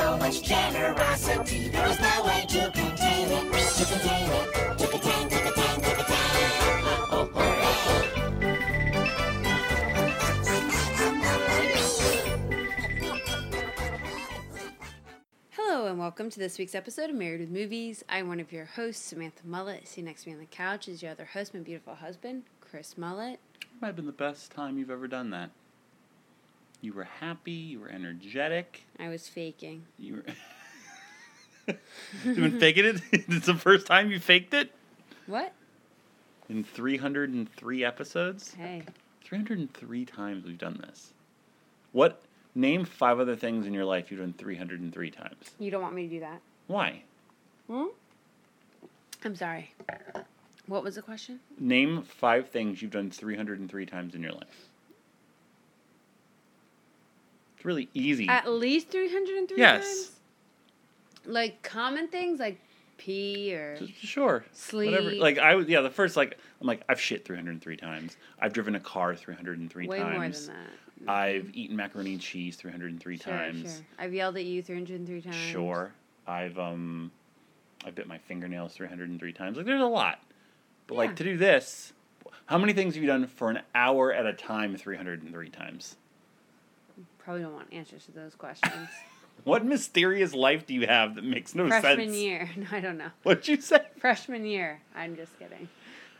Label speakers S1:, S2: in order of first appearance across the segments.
S1: With so much generosity, there is no way to contain it. To contain it, to contain, to contain, to contain. Oh, hooray!
S2: Hello and welcome to this week's episode of Married with Movies. I'm one of your hosts, Samantha Mullet. Sitting next to me on the couch is your other host, my beautiful husband, Chris Mullet.
S3: Might have been the best time you've ever done that. You were happy. You were energetic.
S2: I was faking.
S3: You were. You've been faking it. it's the first time you faked it
S2: What?
S3: in 303 episodes.
S2: Hey.
S3: 303 times we've done this. What? Name five other things in your life you've done 303 times.
S2: You don't want me to do that?
S3: Why?
S2: Hmm? I'm sorry. What was the question?
S3: Name five things you've done 303 times in your life. It's really easy.
S2: At least 303
S3: Yes.
S2: times? Like common things like pee or.
S3: Sure. Whatever.
S2: Sleep.
S3: Like I was, yeah. The first like I'm like I've shit 303 times. I've driven a car 303
S2: Way
S3: times.
S2: more than that.
S3: I've eaten macaroni and cheese 303
S2: Sure,
S3: times.
S2: sure. I've yelled at you 303 times.
S3: Sure. I've um, I bit my fingernails 303 times. Like there's a lot. But
S2: Yeah.
S3: like to do this, how many things have you done for an hour at a time 303 times?
S2: Probably don't want answers to those questions.
S3: What mysterious life do you have that makes no
S2: Freshman
S3: sense?
S2: Freshman year. No, I don't know.
S3: What'd you say?
S2: Freshman year. I'm just kidding.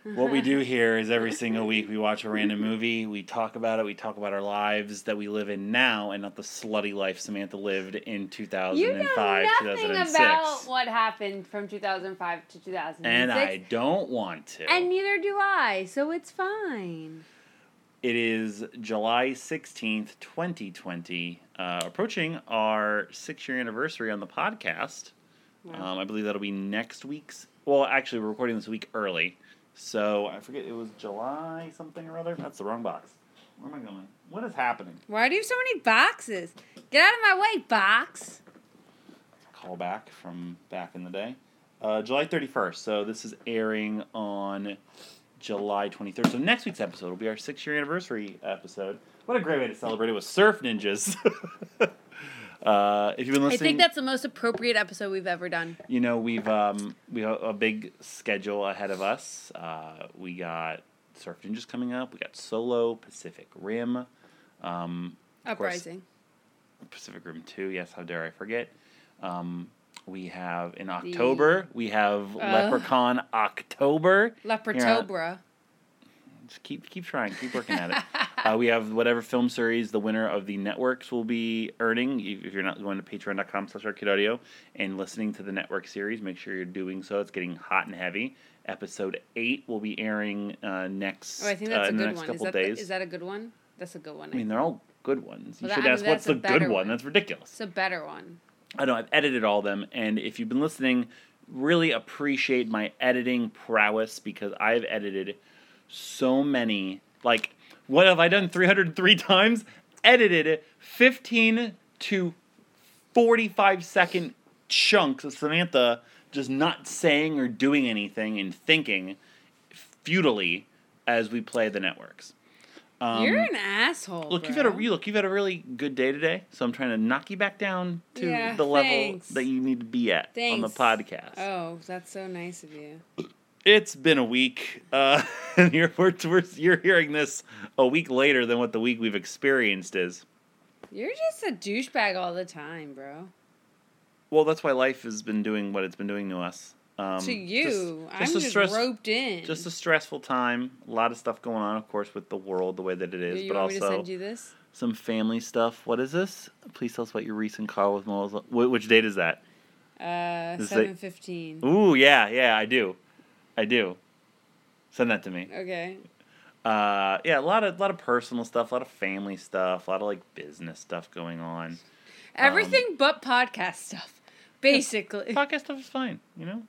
S3: what we do here is every single week we watch a random movie, we talk about it, we talk about our lives that we live in now and not the slutty life Samantha lived in
S2: You
S3: 2005,
S2: know nothing
S3: 2006.
S2: about what happened from 2005 to 2006.
S3: and I don't want to.
S2: And neither do I, so it's fine.
S3: It is July 16th, 2020, uh, approaching our six year anniversary on the podcast. Um, I believe that'll be next week's. Well, actually, we're recording this week early. So I forget, it was July something or other. That's the wrong box. Where am I going? What is happening?
S2: Why do you have so many boxes? Get out of my way, box.
S3: callback from back in the day. Uh, July 31st. So this is airing on July 23rd. So next week's episode will be our six year anniversary episode. What a great way to celebrate it with Surf Ninjas. uh, if you've been listening, I
S2: think that's the most appropriate episode we've ever done.
S3: you know we've um, we have a big schedule ahead of us. Uh, we got Surf Ninjas coming up. We got Solo, Pacific Rim, um, of course,
S2: Uprising.
S3: Pacific Rim 2, yes, how dare I forget. Um, we have in October, we have Leprechaun October.
S2: Leprotobra.
S3: Just keep keep trying, keep working at it. uh, we have whatever film series the winner of the networks will be earning. If you're not going to patreon.com slash arcade audio and listening to the network series, make sure you're doing so. It's getting hot and heavy. Episode 8 will be airing uh, next,
S2: Oh, I think
S3: uh,
S2: that's a
S3: in the
S2: good
S3: next
S2: one. Is
S3: couple
S2: that,
S3: days.
S2: the, is that a good one? That's a good one.
S3: I mean, they're all good ones. You
S2: Well,
S3: should
S2: that- I
S3: ask,
S2: mean,
S3: what's the good one?
S2: one.
S3: That's ridiculous.
S2: It's a better one.
S3: I know I've edited all of them, and if you've been listening, really appreciate my editing prowess because I've edited so many. Like, what have I done 303 times? Edited 15 to 45 second chunks of Samantha just not saying or doing anything and thinking futilely as we play the networks. Um,
S2: You're an asshole.
S3: Look, you've had a you look, you've had a really good day today, so I'm trying to knock you back down to
S2: Yeah,
S3: the level
S2: thanks.
S3: that you need to be at on the podcast.
S2: Oh, that's so nice of you.
S3: It's been a week, uh, and you're we're, we're, you're hearing this a week later than what the week we've experienced is.
S2: You're just a douchebag all the time, bro.
S3: Well, that's why life has been doing what it's been doing to us. Um,
S2: to you, I'm
S3: a
S2: just
S3: stress-
S2: roped in.
S3: Just a stressful time. A lot of stuff going on, of course, with the world the way that it is,
S2: you
S3: but
S2: want me to
S3: also
S2: send you this?
S3: some family stuff. What is this? Please tell us about your recent call with. Wh- Which date is that?
S2: Uh, seven fifteen.
S3: Ooh, yeah, yeah, I do. I do. Send that to me.
S2: Okay.
S3: Uh, yeah, a lot of lot of personal stuff, a lot of family stuff, a lot of like business stuff going on.
S2: Everything but podcast stuff, basically.
S3: Podcast stuff is fine, you know.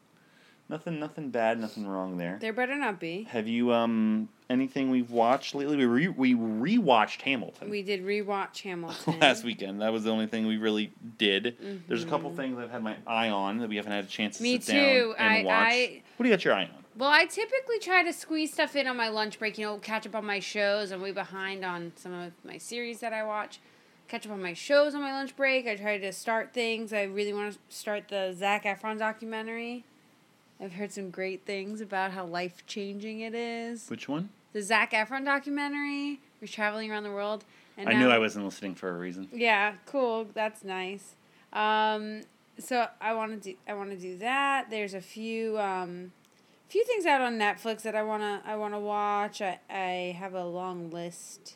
S3: Nothing, nothing bad, nothing wrong there.
S2: There better not be.
S3: Have you um anything we've watched lately? We re- we rewatched Hamilton
S2: We did rewatch Hamilton
S3: last weekend. That was the only thing we really did. There's a couple
S2: Mhm.
S3: things I've had my eye on that we haven't had a chance to
S2: Me
S3: sit
S2: too.
S3: down and
S2: I-
S3: watch.
S2: I-
S3: what do you got your eye on?
S2: Well, I typically try to squeeze stuff in on my lunch break, you know, catch up on my shows. I'm way behind on some of my series that I watch. Catch up on my shows on my lunch break. I try to start things. I really want to start the Zac Efron documentary. I've heard some great things about how life changing it is.
S3: Which one?
S2: The Zac Efron documentary. We're traveling around the world. And
S3: I knew I wasn't listening for a reason.
S2: yeah, cool. That's nice. Um, so I want to do I want to do that. There's a few um, few things out on Netflix that I wanna I wanna watch. I I have a long list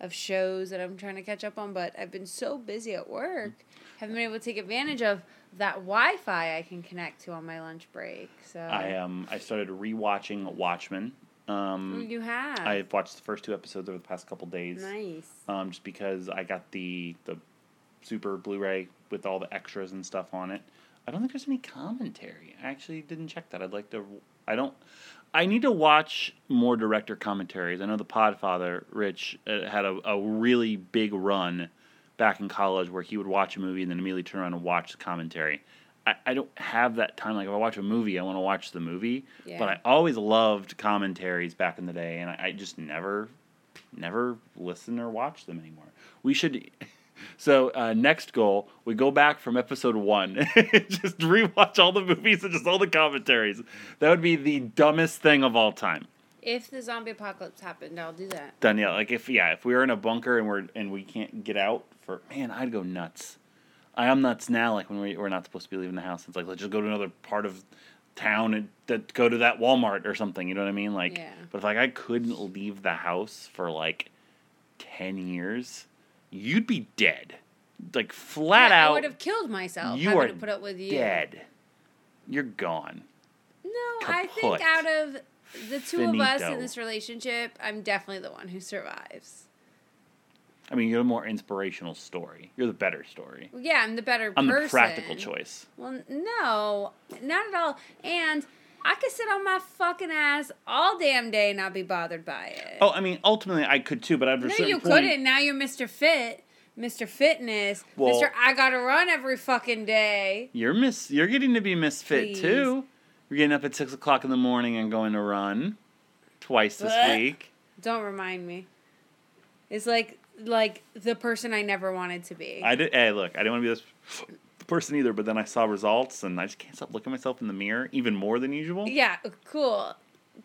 S2: of shows that I'm trying to catch up on, but I've been so busy at work, haven't been able to take advantage of that Wi-Fi I can connect to on my lunch break. So
S3: I um I started rewatching Watchmen. Um,
S2: you have
S3: I've watched the first two episodes over the past couple days.
S2: nice.
S3: Um, just because I got the the super Blu-ray with all the extras and stuff on it. I don't think there's any commentary. I actually didn't check that. I'd like to. I don't. I need to watch more director commentaries. I know the Podfather Rich uh, had a, a really big run back in college where he would watch a movie and then immediately turn around and watch the commentary. I, I don't have that time. Like if I watch a movie, I want to watch the movie.
S2: Yeah.
S3: But I always loved commentaries back in the day, and I, I just never, never listen or watch them anymore. We should. So uh, next goal, we go back from episode one, and just rewatch all the movies and just all the commentaries. That would be the dumbest thing of all time.
S2: If the zombie apocalypse happened, I'll do that.
S3: Danielle, like if yeah, if we were in a bunker and we're and we can't get out for man, I'd go nuts. I am nuts now. Like when we, we're not supposed to be leaving the house, it's like let's just go to another part of town and that go to that Walmart or something. You know what I mean? Like,
S2: Yeah.
S3: but if like I couldn't leave the house for like ten years, you'd be dead, like flat
S2: Yeah, I would have killed myself
S3: you are
S2: to put up with you.
S3: dead. You're gone.
S2: No, I think out of the two of us in this relationship, I'm definitely the one who survives.
S3: I mean, you're the more inspirational story. You're the better story.
S2: Yeah, I'm the better
S3: I'm
S2: person.
S3: the practical choice.
S2: Well, no, not at all. And I could sit on my fucking ass all damn day and not be bothered by it.
S3: Oh, I mean, ultimately I could too, but at a
S2: no,
S3: certain
S2: you
S3: point,
S2: couldn't. Now you're Mr. Fit, Mr. Fitness,
S3: Well-
S2: Mr. I gotta run every fucking day.
S3: You're miss. You're getting to be misfit
S2: Please.
S3: too. You're getting up at six o'clock in the morning and going to run twice this
S2: Blech.
S3: week.
S2: Don't remind me. It's like like the person I never wanted to be.
S3: I did. Hey, look, I didn't want to be this person either, but then I saw results and I just can't stop looking at myself in the mirror even more than usual.
S2: Yeah, uh, cool.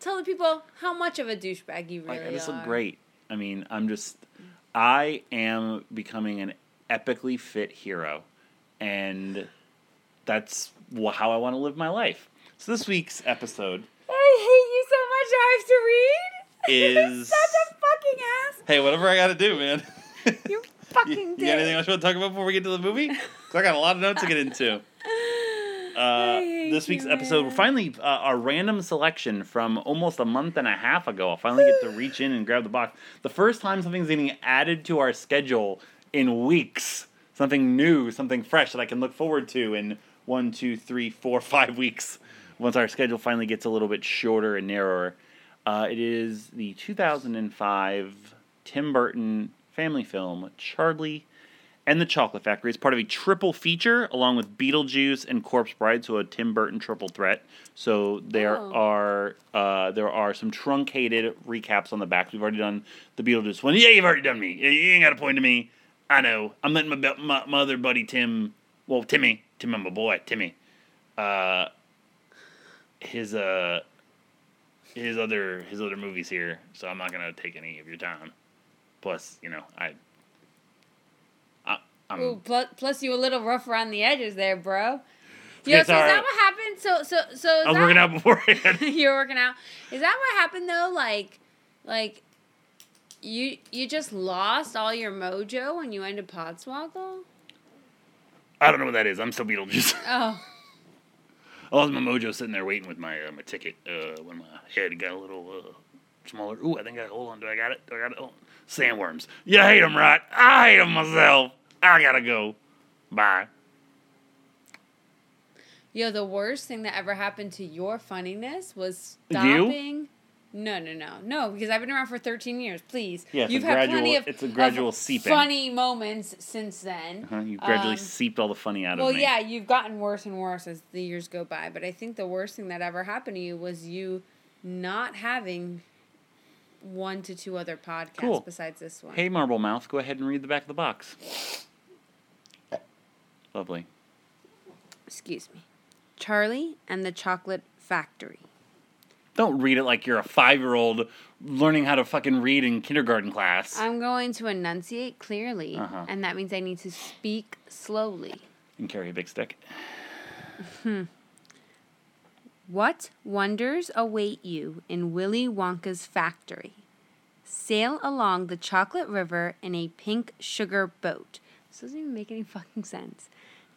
S2: Tell the people how much of a douchebag you really
S3: like I just
S2: are.
S3: look great. I mean, I'm just. I am becoming an epically fit hero, and that's how I want to live my life. So this week's episode
S2: I hate you so much. I have to read.
S3: is.
S2: Such a fucking ass.
S3: Hey, whatever I got to do, man.
S2: You fucking
S3: You, you got anything else you want to talk about before we get to the movie? 'Cause I got a lot of notes to get into. Uh, this week's
S2: you,
S3: episode, we're finally uh, our random selection from almost a month and a half ago. I finally get to reach in and grab the box. The first time something's getting added to our schedule in weeks. Something new, something fresh that I can look forward to in one, two, three, four, five weeks. Once our schedule finally gets a little bit shorter and narrower. Uh, it is the 2005 Tim Burton family film, Charlie and the Chocolate Factory. It's part of a triple feature along with Beetlejuice and Corpse Bride, so a Tim Burton triple threat. So there
S2: Oh.
S3: are uh, there are some truncated recaps on the back. We've already done the Beetlejuice one. Yeah, you've already done me. You ain't got a point to me. I know. I'm letting my, my, my other buddy Tim, well Timmy, Tim, I'm a boy, Timmy. Uh, his uh, his other his other movies here. So I'm not gonna take any of your time. Plus, you know, I. I I'm,
S2: Ooh, plus, plus you a little rough around the edges there, bro. Yo,
S3: It's
S2: so is
S3: alright.
S2: that what happened? So so so is
S3: I was working out beforehand.
S2: You're working out. Is that what happened though? Like, like, you you just lost all your mojo when you ended Podswoggle?
S3: I don't know what that is. I'm still Beetlejuice.
S2: Oh,
S3: I lost my mojo sitting there waiting with my uh, my ticket uh, when my head got a little uh, smaller. Ooh, I think I hold on. Do I got it? Do I got it? Oh, sandworms. You hate them, right? I hate them myself. I gotta go. Bye.
S2: Yo, the worst thing that ever happened to your funniness was
S3: You?
S2: No, no, no, no. Because I've been around for thirteen years. Please,
S3: Yeah, it's
S2: you've had plenty of
S3: it's a gradual
S2: of
S3: seeping.
S2: funny moments since then.
S3: Huh? You gradually
S2: Um,
S3: seeped all the funny out
S2: Well,
S3: of me.
S2: Well, yeah, you've gotten worse and worse as the years go by. But I think the worst thing that ever happened to you was you not having one to two other podcasts
S3: Cool.
S2: besides this one.
S3: Hey, Marble Mouth, go ahead and read the back of the box. Lovely.
S2: Excuse me. Charlie and the Chocolate Factory.
S3: Don't read it like you're a five year old learning how to fucking read in kindergarten class.
S2: I'm going to enunciate clearly,
S3: Uh-huh.
S2: and that means I need to speak slowly.
S3: and carry a big stick.
S2: What wonders await you in Willy Wonka's factory? Sail along the chocolate river in a pink sugar boat. This doesn't even make any fucking sense.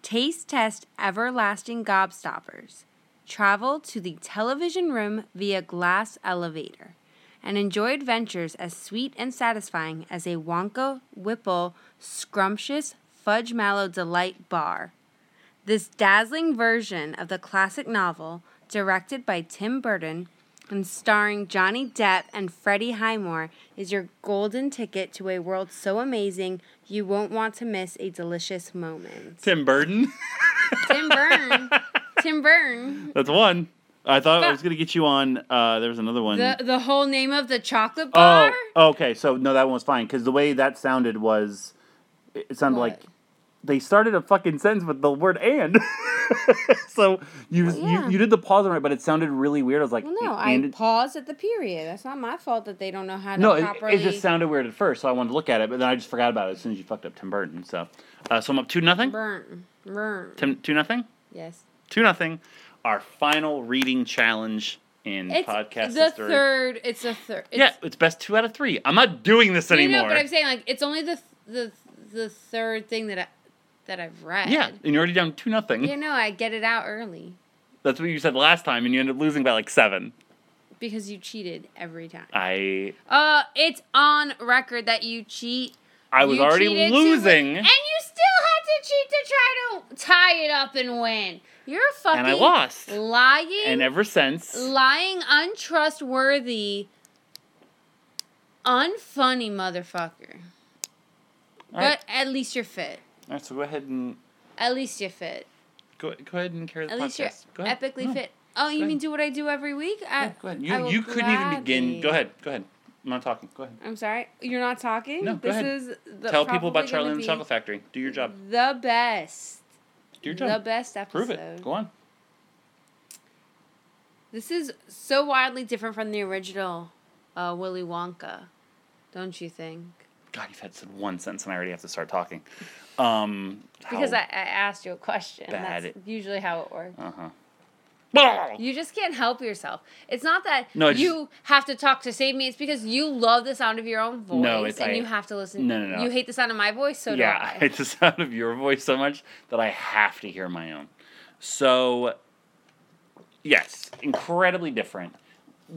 S2: Taste test everlasting gobstoppers. Travel to the television room via glass elevator. And enjoy adventures as sweet and satisfying as a Wonka Whipple scrumptious fudge mallow delight bar. This dazzling version of the classic novel, directed by Tim Burton and starring Johnny Depp and Freddie Highmore, is your golden ticket to a world so amazing you won't want to miss a delicious moment.
S3: Tim Burton.
S2: Tim Burton. Tim Burton.
S3: That's one. I thought I was gonna get you on. Uh, there was another one.
S2: The the whole name of the chocolate bar?
S3: oh, okay. So no, that one was fine because the way that sounded was, it sounded
S2: What?
S3: like they started a fucking sentence with the word "and." so you,
S2: Well, yeah.
S3: you you did the pause right, but it sounded really weird. I was like,
S2: Well, no, I
S3: it-
S2: paused at the period. That's not my fault that they don't know how to
S3: no, it,
S2: properly.
S3: it just sounded weird at first, so I wanted to look at it, but then I just forgot about it as soon as you fucked up Tim Burton. So, uh, so I'm up two nothing.
S2: burn, burn.
S3: Tim two nothing.
S2: Yes.
S3: Two nothing. Our final reading challenge in
S2: It's
S3: podcast
S2: the
S3: history.
S2: third. It's the third. It's,
S3: yeah, it's best two out of three. I'm not doing this anymore.
S2: know, but I'm saying like it's only the the the third thing that I that I've read.
S3: yeah, and you're already down two nothing.
S2: You know, I get it out early
S3: That's what you said last time, and you ended up losing by like seven.
S2: because you cheated every time.
S3: I
S2: Uh, it's on record that you cheat.
S3: I was
S2: You
S3: already
S2: cheated to
S3: losing,
S2: and you still had to cheat to try to tie it up and win. You're a fucking
S3: and I lost.
S2: lying,
S3: And ever since,
S2: lying, untrustworthy, unfunny motherfucker.
S3: All right.
S2: But at least you're fit.
S3: all right, so go ahead and
S2: At least you're fit.
S3: go, go ahead and carry the
S2: At least you're
S3: podcast. Go ahead.
S2: epically
S3: No,
S2: fit. Oh, you mean do what I do every week? I,
S3: yeah, go ahead. You, you couldn't even begin. Go ahead. Go ahead. I'm not talking. Go ahead.
S2: I'm sorry, you're not talking.
S3: No, go
S2: this
S3: ahead.
S2: is the,
S3: Tell people about Charlie and the Chocolate Factory. Do your job.
S2: The best.
S3: Do your
S2: The
S3: job.
S2: best episode.
S3: Prove it. Go on.
S2: This is so wildly different from the original uh, Willy Wonka, don't you think?
S3: God, you've had said one sentence, and I already have to start talking. Um,
S2: Because I, I asked you a question.
S3: bad
S2: That's
S3: it-
S2: usually how it works.
S3: Uh huh.
S2: You just can't help yourself. It's not that
S3: No,
S2: you have to talk to save me. It's because you love the sound of your own voice,
S3: No,
S2: and
S3: I-
S2: you have to listen.
S3: No, no, no.
S2: You hate the sound of my voice, so
S3: yeah,
S2: do
S3: I
S2: I.
S3: hate the sound of your voice so much that I have to hear my own. So, yes, incredibly different.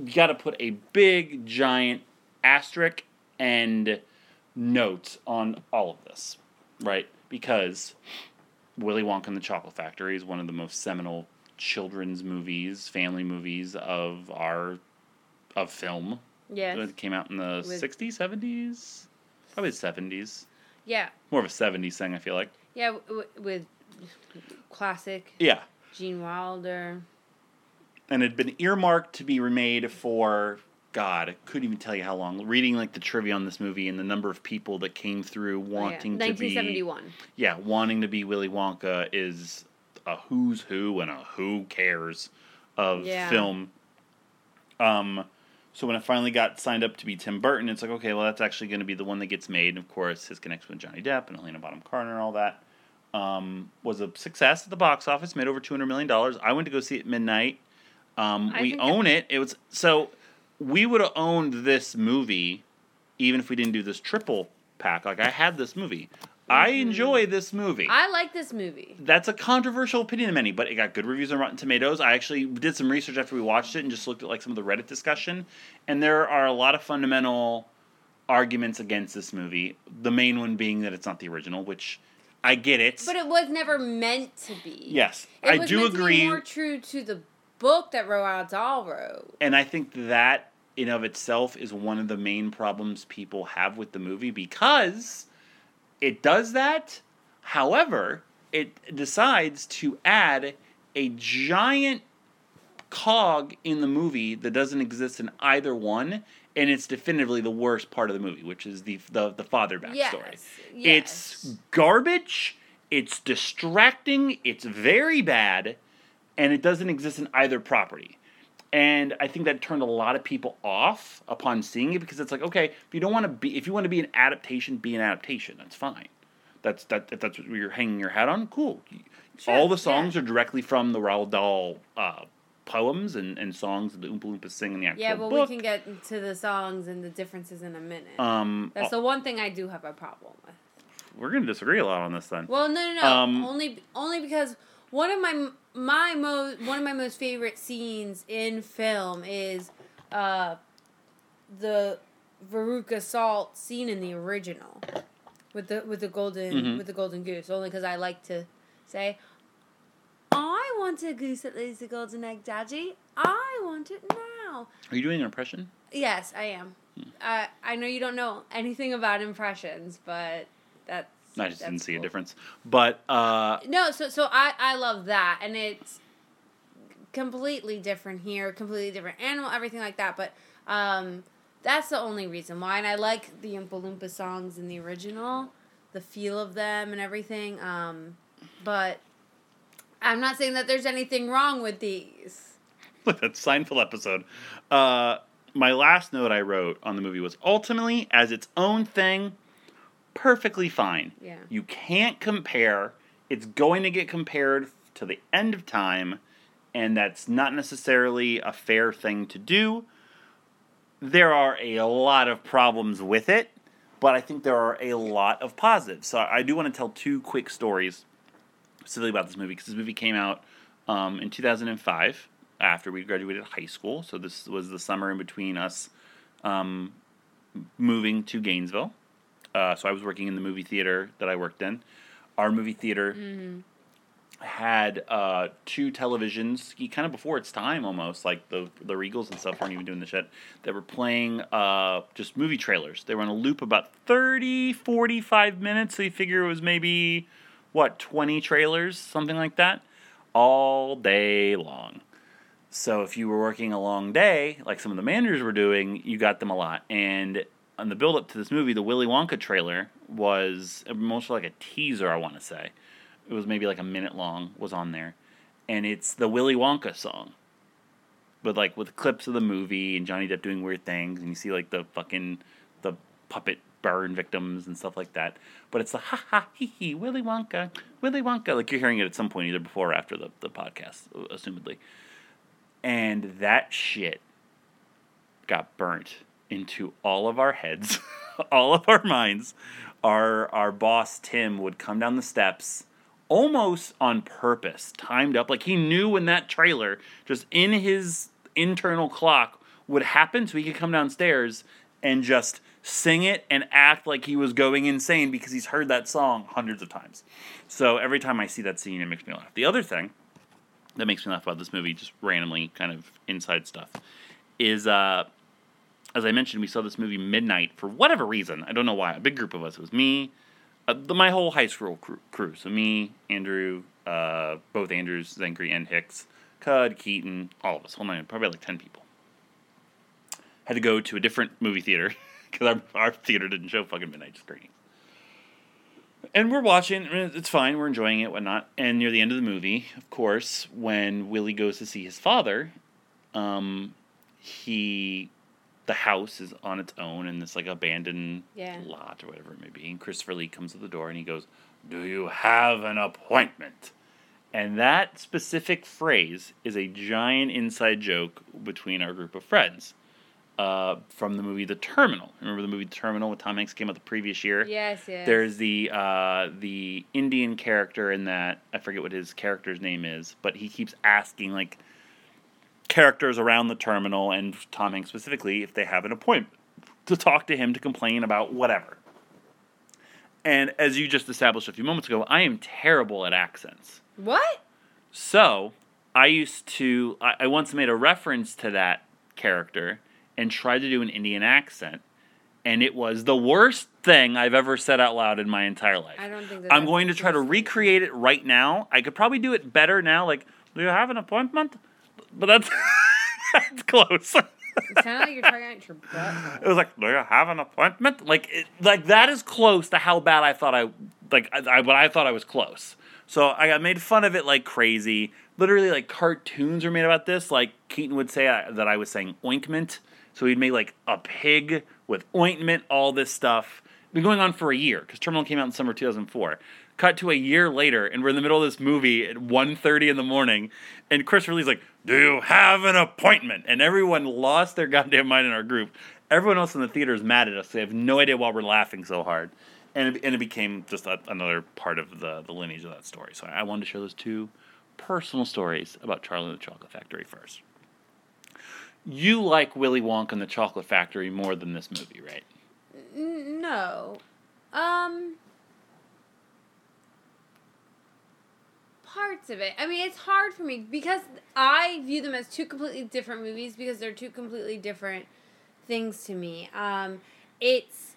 S3: You got to put a big, giant asterisk and note on all of this, right? Because Willy Wonka and the Chocolate Factory is one of the most seminal children's movies, family movies of our of film.
S2: Yeah.
S3: It came out in the
S2: With-
S3: 60s, 70s, probably 70s.
S2: Yeah.
S3: More of a 70s thing, I feel like.
S2: Yeah. W- with classic
S3: Yeah.
S2: Gene Wilder.
S3: And it had been earmarked to be remade for, God, I couldn't even tell you how long. Reading like the trivia on this movie and the number of people that came through
S2: Oh, yeah.
S3: wanting to be.
S2: 1971.
S3: Yeah, wanting to be Willy Wonka is a who's who and a who cares of
S2: Yeah.
S3: film. Um, so when it finally got signed up to be Tim Burton, it's like, okay, well, that's actually going to be the one that gets made. And of course, his connection with Johnny Depp and Helena Bonham Carter and all that um, was a success at the box office, made over $200 million. I went to go see it at midnight. Um, we own it. It was so we would have owned this movie even if we didn't do this triple pack. Like I had this movie. I enjoy this movie.
S2: Mm-hmm. I like this movie.
S3: That's a controversial opinion of many, but it got good reviews on Rotten Tomatoes. I actually did some research after we watched it and just looked at like some of the Reddit discussion, and there are a lot of fundamental arguments against this movie. The main one being that it's not the original, which I get it.
S2: But it was never meant to be.
S3: yes,
S2: It
S3: I do agree.
S2: more true to the book that Roald Dahl wrote.
S3: and I think that in of itself is one of the main problems people have with the movie because it does that. However, it decides to add a giant cog in the movie that doesn't exist in either one, and it's definitively the worst part of the movie, which is the the, the father backstory.
S2: Yes. yes.
S3: It's garbage. It's distracting. It's very bad, and it doesn't exist in either property. And I think that turned a lot of people off upon seeing it because it's like, okay, if you don't want to be, if you want to be an adaptation, be an adaptation. That's fine. That's that. If that's what you're hanging your hat on, cool.
S2: Sure,
S3: All the songs
S2: yeah.
S3: are directly from the Roald Dahl uh, poems and, and songs that the Oompa Loompas sing in the actual
S2: Yeah, well,
S3: book.
S2: we can get to the songs and the differences in a minute.
S3: um,
S2: That's the one thing I do have a problem with.
S3: we're gonna disagree a lot on this then.
S2: Well, no, no, no.
S3: Um,
S2: only, only because one of my my most one of my most favorite scenes in film is uh, the Veruca Salt scene in the original with the with the golden
S3: Mhm.
S2: with the golden goose. Only because I like to say, I want a goose that lays the golden egg, Daddy. I want it now.
S3: Are you doing an impression?
S2: Yes, I am.
S3: Hmm.
S2: Uh, I know you don't know anything about impressions, but that's.
S3: I just didn't
S2: that's
S3: see a difference. But uh,
S2: No, so so I I love that, and it's completely different here, completely different animal, everything like that. But um, that's the only reason why, and I like the Oompa Loompa songs in the original, the feel of them and everything. Um, but I'm not saying that there's anything wrong with these.
S3: that Seinfeld episode. Uh, my last note I wrote on the movie was ultimately, as its own thing, perfectly fine.
S2: Yeah.
S3: You can't compare. It's going to get compared to the end of time, and that's not necessarily a fair thing to do. There are a lot of problems with it, but I think there are a lot of positives. So I do want to tell two quick stories specifically about this movie because this movie came out um, in 2005 after we graduated high school. So this was the summer in between us um, moving to Gainesville. Uh, so I was working in the movie theater that I worked in. Our movie theater had uh, two televisions, kind of before its time almost, like the the Regals and stuff weren't even doing the shit, that were playing uh, just movie trailers. They were on a loop about 30, 45 minutes. So you figure it was maybe, what, 20 trailers, something like that, all day long. So if you were working a long day, like some of the managers were doing, you got them a lot. And on the build up to this movie, the Willy Wonka trailer was mostly like a teaser, I want to say. It was maybe like a minute long, was on there. And it's the Willy Wonka song. But like with clips of the movie and Johnny Depp doing weird things, and you see like the fucking the puppet burn victims and stuff like that. But it's the ha ha hee hee Willy Wonka, Willy Wonka. Like you're hearing it at some point, either before or after the, the podcast, assumedly and that shit got burnt into all of our heads, all of our minds. Our our boss Tim would come down the steps almost on purpose, timed up like he knew when that trailer just in his internal clock would happen so he could come downstairs and just sing it and act like he was going insane because he's heard that song hundreds of times. So every time I see that scene it makes me laugh. The other thing that makes me laugh about this movie, just randomly kind of inside stuff, is uh, as I mentioned, we saw this movie midnight for whatever reason. I don't know why. A big group of us. It was me, uh, the, my whole high school crew, crew. So me, Andrew, uh, both Andrews, Zengri, and Hicks, Cud, Keaton, all of us. Whole nine, probably like ten people. Had to go to a different movie theater because our, our theater didn't show fucking midnight screening. And we're watching. It's fine. We're enjoying it, whatnot. And near the end of the movie, of course, when Willy goes to see his father, um, he, the house is on its own in this like abandoned
S2: Yeah.
S3: lot or whatever it may be. And Christopher Lee comes to the door and he goes, "Do you have an appointment?" And that specific phrase is a giant inside joke between our group of friends. Uh, from the movie The Terminal. Remember the movie The Terminal with Tom Hanks came out the previous year?
S2: Yes, yes.
S3: There's the uh, the Indian character in that I forget what his character's name is, but he keeps asking like characters around the terminal and Tom Hanks specifically if they have an appointment to talk to him to complain about whatever. And as you just established a few moments ago, I am terrible at accents.
S2: What?
S3: So I used to, I, I once made a reference to that character and tried to do an Indian accent. And it was the worst thing I've ever said out loud in my entire life.
S2: I don't think that
S3: I'm going to try to recreate it right now. I could probably do it better now. Like, do you have an appointment? But that's, that's close.
S2: It sounded like you're talking out your butt.
S3: It was like, do you have an appointment? Like, it, like that is close to how bad I thought I, like, I, I, but I thought I was close. So I got made fun of it like crazy. Literally, like cartoons are made about this. Like Keaton would say uh, that I was saying ointment. So he'd made like a pig with ointment, all this stuff. Been going on for a year because Terminal came out in summer 2004. Cut to a year later, and we're in the middle of this movie at 1.30 in the morning, and Christopher Lee's like, "Do you have an appointment?" And everyone lost their goddamn mind in our group. Everyone else in the theater is mad at us. They have no idea why we're laughing so hard, and it, and it became just a, another part of the the lineage of that story. So I wanted to share those two personal stories about Charlie and the Chocolate Factory first. You like Willy Wonka and the Chocolate Factory more than this movie, right?
S2: No. Um. Parts of it. I mean, it's hard for me because I view them as two completely different movies because they're two completely different things to me. Um, it's.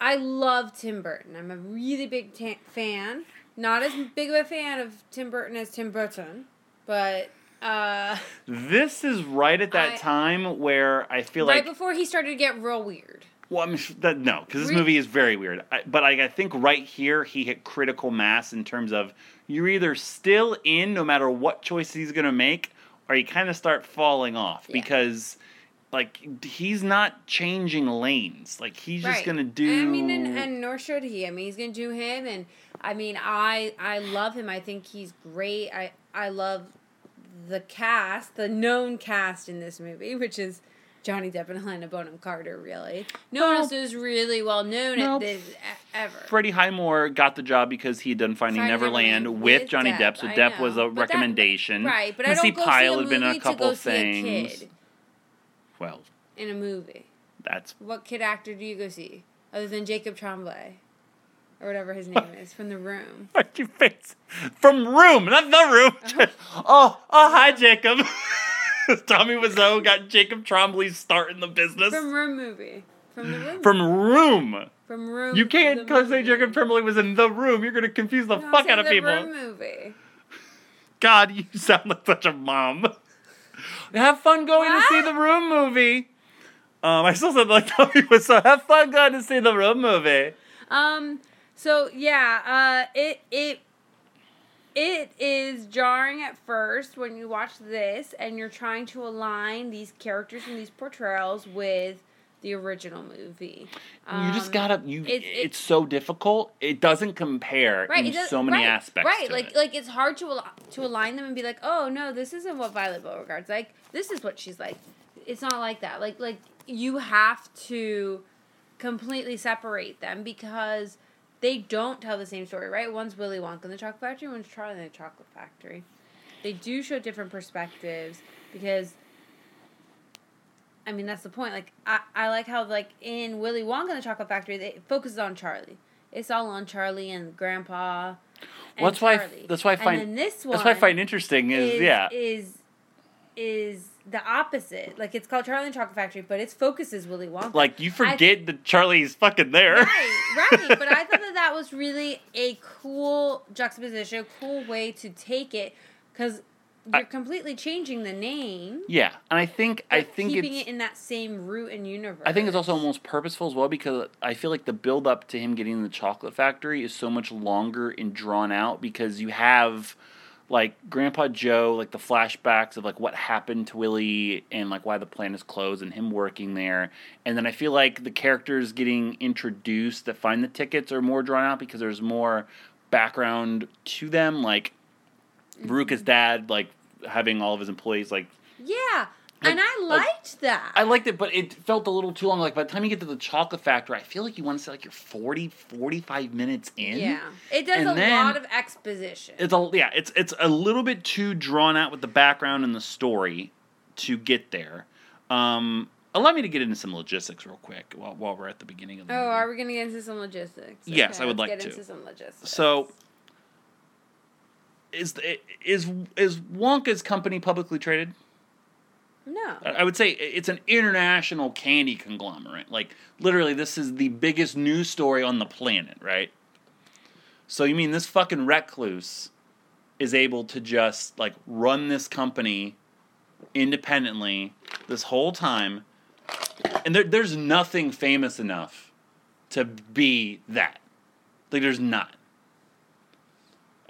S2: I love Tim Burton. I'm a really big ta- fan. Not as big of a fan of Tim Burton as Tim Burton, but uh,
S3: This is right at that
S2: I-
S3: time where I feel
S2: right
S3: like right
S2: before he started to get real weird.
S3: Well, I mean, that, no, because this
S2: Re-
S3: movie is very weird. I, but I, I think right here he hit critical mass in terms of you're either still in no matter what choice he's gonna make, or you kind of start falling off
S2: Yeah.
S3: because, like, he's not changing lanes. Like he's just gonna do.
S2: I mean, and, and nor should he. I mean, he's gonna do him, and I mean, I I love him. I think he's great. I I love the cast, the known cast in this movie, which is Johnny Depp and Helena Bonham Carter. Really, no one
S3: No.
S2: else is really well known
S3: Nope.
S2: at this ever.
S3: Freddie Highmore got the job because he had done Finding
S2: Finding
S3: Neverland,
S2: Neverland
S3: with,
S2: with
S3: Johnny
S2: Depp,
S3: Depp, so
S2: I
S3: Depp was a
S2: But that-
S3: recommendation.
S2: right, but I
S3: Missy
S2: don't go
S3: Pyle
S2: see a
S3: had been
S2: movie
S3: a couple
S2: to go see
S3: things.
S2: a kid
S3: Well,
S2: in a movie.
S3: that's
S2: What kid actor do you go see other than Jacob Tremblay or whatever his name is from The Room?
S3: Why'd you face from room, not the room? oh, oh, hi, Jacob. Tommy Wiseau got Jacob Tremblay's start in the business
S2: From Room movie. From The Room.
S3: from room.
S2: From Room.
S3: You can't
S2: the
S3: go say. Jacob Tremblay was in the room. You're gonna confuse the
S2: No,
S3: fuck out of
S2: the
S3: people.
S2: Room movie.
S3: God, you sound like such a mom. Have fun going to see the room movie. Um, I still said like Tommy Wiseau. Have fun going to see the room movie.
S2: Um. So yeah. Uh. It. It. It is jarring at first when you watch this and you're trying to align these characters and these portrayals with the original movie.
S3: you just
S2: Um,
S3: gotta. You.
S2: it-
S3: it's
S2: it-
S3: so difficult. It doesn't compare
S2: right,
S3: in
S2: does-
S3: so many
S2: right,
S3: aspects.
S2: Right, like
S3: it.
S2: like it's hard to al- to align them and be like, oh no, this isn't what Violet Beauregarde's like. This is what she's like. It's not like that. Like like you have to completely separate them because they don't tell the same story, right? One's Willy Wonka in the Chocolate Factory, one's Charlie in the Chocolate Factory. They do show different perspectives because I mean that's the point. Like I, I like how like in Willy Wonka in the Chocolate Factory they it focuses on Charlie. It's all on Charlie and Grandpa. And
S3: Well, that's why I-
S2: Charlie.
S3: that's why I find-
S2: this one
S3: That's what I find interesting is,
S2: is,
S3: yeah.
S2: is is the opposite. Like it's called Charlie and the Chocolate Factory, but its focus is Willy Wonka.
S3: Like you forget that Charlie's fucking there.
S2: Right, right. but I thought that that was really a cool juxtaposition, a cool way to take it, because you're
S3: I-
S2: completely changing the name.
S3: yeah, and I think I think
S2: keeping
S3: it's
S2: it in that same root and universe.
S3: I think it's also almost purposeful as well because I feel like the build up to him getting the chocolate factory is so much longer and drawn out because you have like Grandpa Joe, like the flashbacks of like what happened to Willy and like why the plant is closed and him working there. And then I feel like the characters getting introduced that find the tickets are more drawn out because there's more background to them. Like
S2: Mm-hmm.
S3: Veruca's dad, like having all of his employees like
S2: yeah, and I
S3: like-
S2: liked that.
S3: I liked it, but it felt a little too long. Like by the time you get to the chocolate factory, I feel like you want to say like you're 40, 45 minutes in.
S2: yeah, it does
S3: And
S2: a lot of exposition.
S3: It's a yeah, it's it's a little bit too drawn out with the background and the story to get there. Um allow me to get into some logistics real quick while, while we're at the beginning of the
S2: Oh,
S3: movie.
S2: are we gonna get into some logistics?
S3: Yes, I would like
S2: get
S3: to.
S2: into some logistics.
S3: So, is is is Wonka's company publicly traded?
S2: No,
S3: I would say it's an international candy conglomerate. Like literally, this is the biggest news story on the planet, right? So you mean this fucking recluse is able to just like run this company independently this whole time, and there, there's nothing famous enough to be that. Like there's not.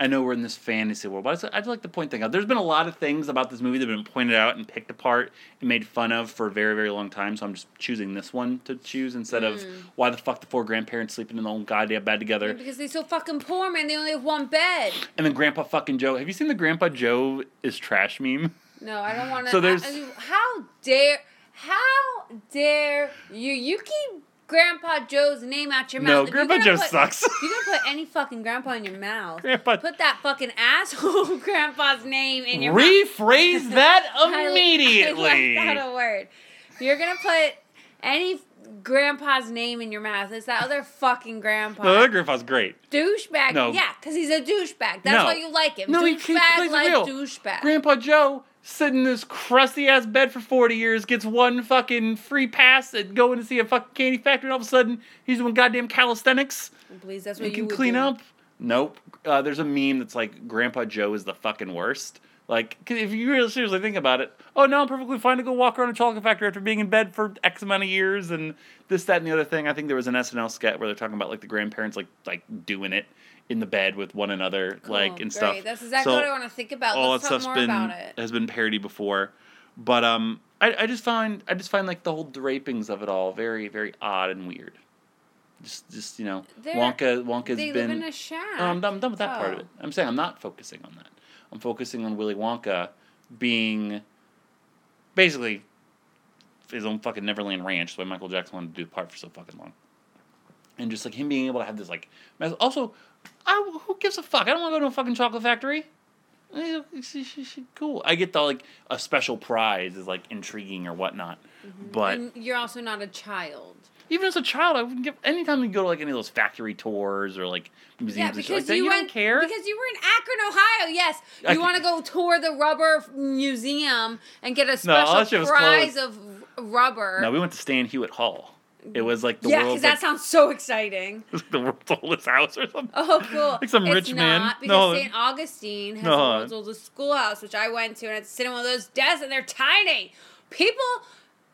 S3: I know we're in this fantasy world, but I'd like to point things out. There's been a lot of things about this movie that have been pointed out and picked apart and made fun of for a very, very long time. So I'm just choosing this one to choose instead of mm. why the fuck the four grandparents sleeping in the whole goddamn bed together.
S2: because they're so fucking poor, man. They only have one bed.
S3: And then Grandpa fucking Joe. Have you seen the Grandpa Joe is trash meme?
S2: No, I don't want to.
S3: So there's-
S2: how dare, how dare you? You keep Grandpa Joe's name out your mouth.
S3: No, Grandpa Joe
S2: put-
S3: sucks.
S2: You're gonna put any fucking grandpa in your mouth.
S3: Grandpa-
S2: Put that fucking asshole grandpa's name in your mouth.
S3: Rephrase that immediately.
S2: I left out a word. You're gonna put any grandpa's name in your mouth. It's that other fucking grandpa.
S3: No, that Grandpa's great.
S2: douchebag.
S3: No.
S2: Yeah, because he's a douchebag. That's
S3: No.
S2: why you like him.
S3: No, he- he plays
S2: like
S3: real.
S2: douchebag.
S3: Grandpa Joe sitting in this crusty ass bed for 40 years, gets one fucking free pass at going to see a fucking candy factory, and all of a sudden he's doing goddamn calisthenics
S2: Please, that's what
S3: and
S2: you
S3: can
S2: would
S3: clean
S2: do.
S3: up. Nope. Uh, there's a meme that's like Grandpa Joe is the fucking worst. Like, 'cause if you really seriously think about it, oh, now I'm perfectly fine to go walk around a chocolate factory after being in bed for X amount of years and this, that, and the other thing. I think there was an SNL sketch where they're talking about like the grandparents like like doing it in the bed with one another, like and
S2: great.
S3: stuff.
S2: That's exactly
S3: So-
S2: what I want to think about.
S3: all
S2: Let's
S3: that
S2: talk
S3: stuff's
S2: more
S3: been
S2: about it.
S3: has been parody before, but um, I, I just find I just find like the whole drapings of it all very very odd and weird. Just just you know,
S2: They're-
S3: Wonka Wonka's
S2: They
S3: been.
S2: live in a shack.
S3: No, I'm, done- I'm done with that part of
S2: Oh.
S3: it. I'm saying I'm not focusing on that. I'm focusing on Willy Wonka being basically his own fucking Neverland Ranch. That's why Michael Jackson wanted to do the part for so fucking long. And just like him being able to have this like, mess- also, I, who gives a fuck? I don't want to go to a fucking chocolate factory. Eh, Cool. I get the like a special prize is like intriguing or whatnot, but
S2: And you're also not a child.
S3: even as a child, I wouldn't give. Anytime you go to like any of those factory tours or like museums
S2: Yeah,
S3: and shit
S2: because
S3: like that,
S2: you,
S3: you,
S2: went
S3: don't care.
S2: because you were in Akron, Ohio. Yes, you want to go tour the rubber museum and get a
S3: No, all that shit
S2: special
S3: was
S2: prize of rubber.
S3: no, we went to Stan Hywet Hall. It was like the
S2: yeah, because that
S3: like,
S2: sounds so exciting.
S3: the world's oldest house or something.
S2: Oh, cool.
S3: Like some
S2: it's
S3: rich man.
S2: Not, because
S3: No.
S2: St. Augustine has
S3: No.
S2: the world's oldest schoolhouse, which I went to, and it's sitting on one of those desks, and they're tiny. People,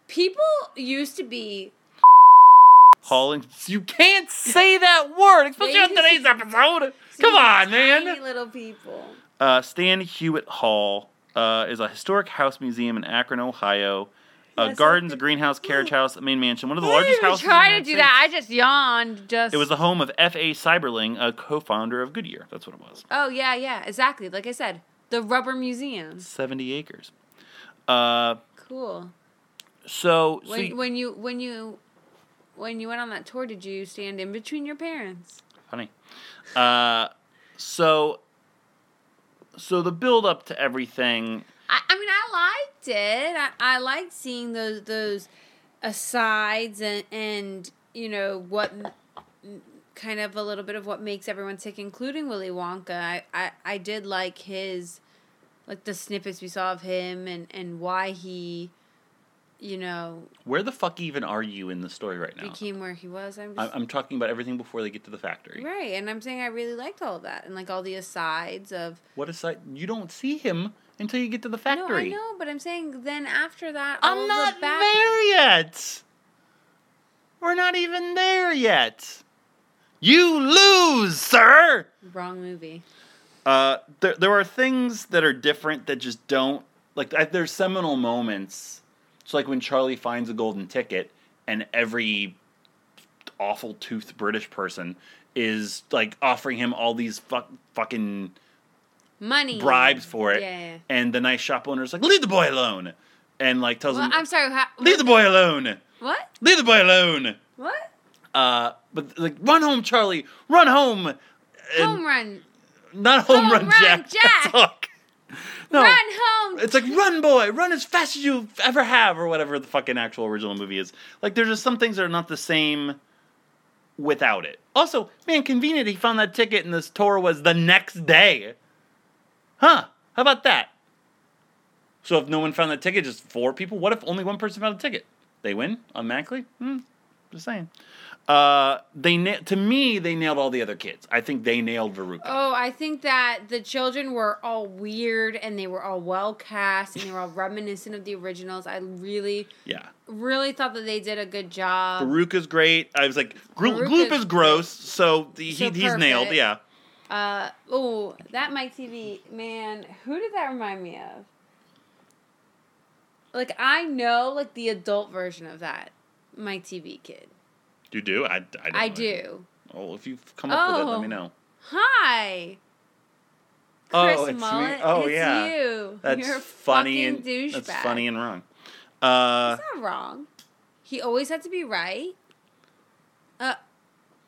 S2: people used to be.
S3: Hall and you can't say that word, especially on today's
S2: to-
S3: episode. Come on,
S2: tiny
S3: man.
S2: little people.
S3: Uh, Stan Hywet Hall uh, is a historic house museum in Akron, Ohio. Uh,
S2: Yes,
S3: gardens, a greenhouse, carriage house, a main mansion, one of the
S2: I
S3: largest houses.
S2: try to do that. I just yawned. Just
S3: It was the home of F.A. Seiberling, a co-founder of Goodyear. That's what it was.
S2: Oh yeah, yeah, exactly. Like I said, the rubber museum.
S3: 70 acres. Uh,
S2: Cool.
S3: so, so
S2: When
S3: you-
S2: when you when you when you went on that tour, did you stand in between your parents?
S3: funny. Uh, so, so the build up to everything.
S2: I, I mean, I liked it. I, I liked seeing those those asides and and you know what kind of a little bit of what makes everyone tick, including Willy Wonka. I, I, I did like his like the snippets we saw of him and and why he, you know,
S3: Where the fuck even are you in the story right now?
S2: became where he was. I'm just
S3: I'm talking about everything before they get to the factory.
S2: right, and I'm saying I really liked all of that and like all the asides of.
S3: What that? You don't see him until you get to the factory.
S2: No, I know, but I'm saying then after that,
S3: I'm
S2: of
S3: not
S2: the back-
S3: there yet. We're not even there yet. You lose, sir.
S2: Wrong movie.
S3: Uh, there, there are things that are different that just don't like. I, there's seminal moments. It's like when Charlie finds a golden ticket, and every awful toothed British person is like offering him all these fuck, fucking
S2: Money.
S3: bribes for it,
S2: Yeah.
S3: and the nice shop owner's like, "Leave the boy alone," and like tells
S2: Well,
S3: him,
S2: I'm sorry. How,
S3: "Leave the boy alone,
S2: What?
S3: leave the boy alone."
S2: What?
S3: Uh, but like, run home, Charlie, run home. And-
S2: Home run.
S3: not home,
S2: Home
S3: run,
S2: run
S3: Jack.
S2: Jack.
S3: Talk. No.
S2: Run home.
S3: It's like run, boy, run as fast as you ever have, or whatever the fucking actual original movie is. Like, there's just some things that are not the same without it. Also, man, convenient. He found that ticket, and this tour was the next day. Huh? How about that? So if no one found that ticket, just four people. What if only one person found a ticket? They win automatically. Hmm. Just saying. Uh, they na- to me they nailed all the other kids. I think they nailed Veruca.
S2: Oh, I think that the children were all weird and they were all well cast and they were all reminiscent of the originals. I really,
S3: Yeah.
S2: really thought that they did a good job.
S3: Veruca's great. I was like, Gro- Gloop is gross, so he,
S2: So
S3: he's nailed. Yeah.
S2: Uh oh, that Mike Teavee man. Who did that remind me of? Like I know, like the adult version of that Mike Teavee kid.
S3: You do? I, I,
S2: I do.
S3: Oh, if you've come up with it, let
S2: Oh.
S3: me know.
S2: Hi.
S3: Oh,
S2: Chris
S3: it's me. Oh,
S2: it's
S3: yeah.
S2: you.
S3: That's
S2: You're a
S3: funny and
S2: douchebag.
S3: that's funny and wrong. Uh,
S2: That's not wrong. He always had to be right. Uh,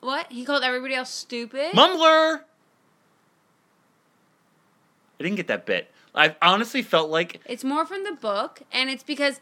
S2: what? He called everybody else stupid.
S3: Mumbler. I didn't get that bit. I honestly felt like
S2: It's more from the book, and it's because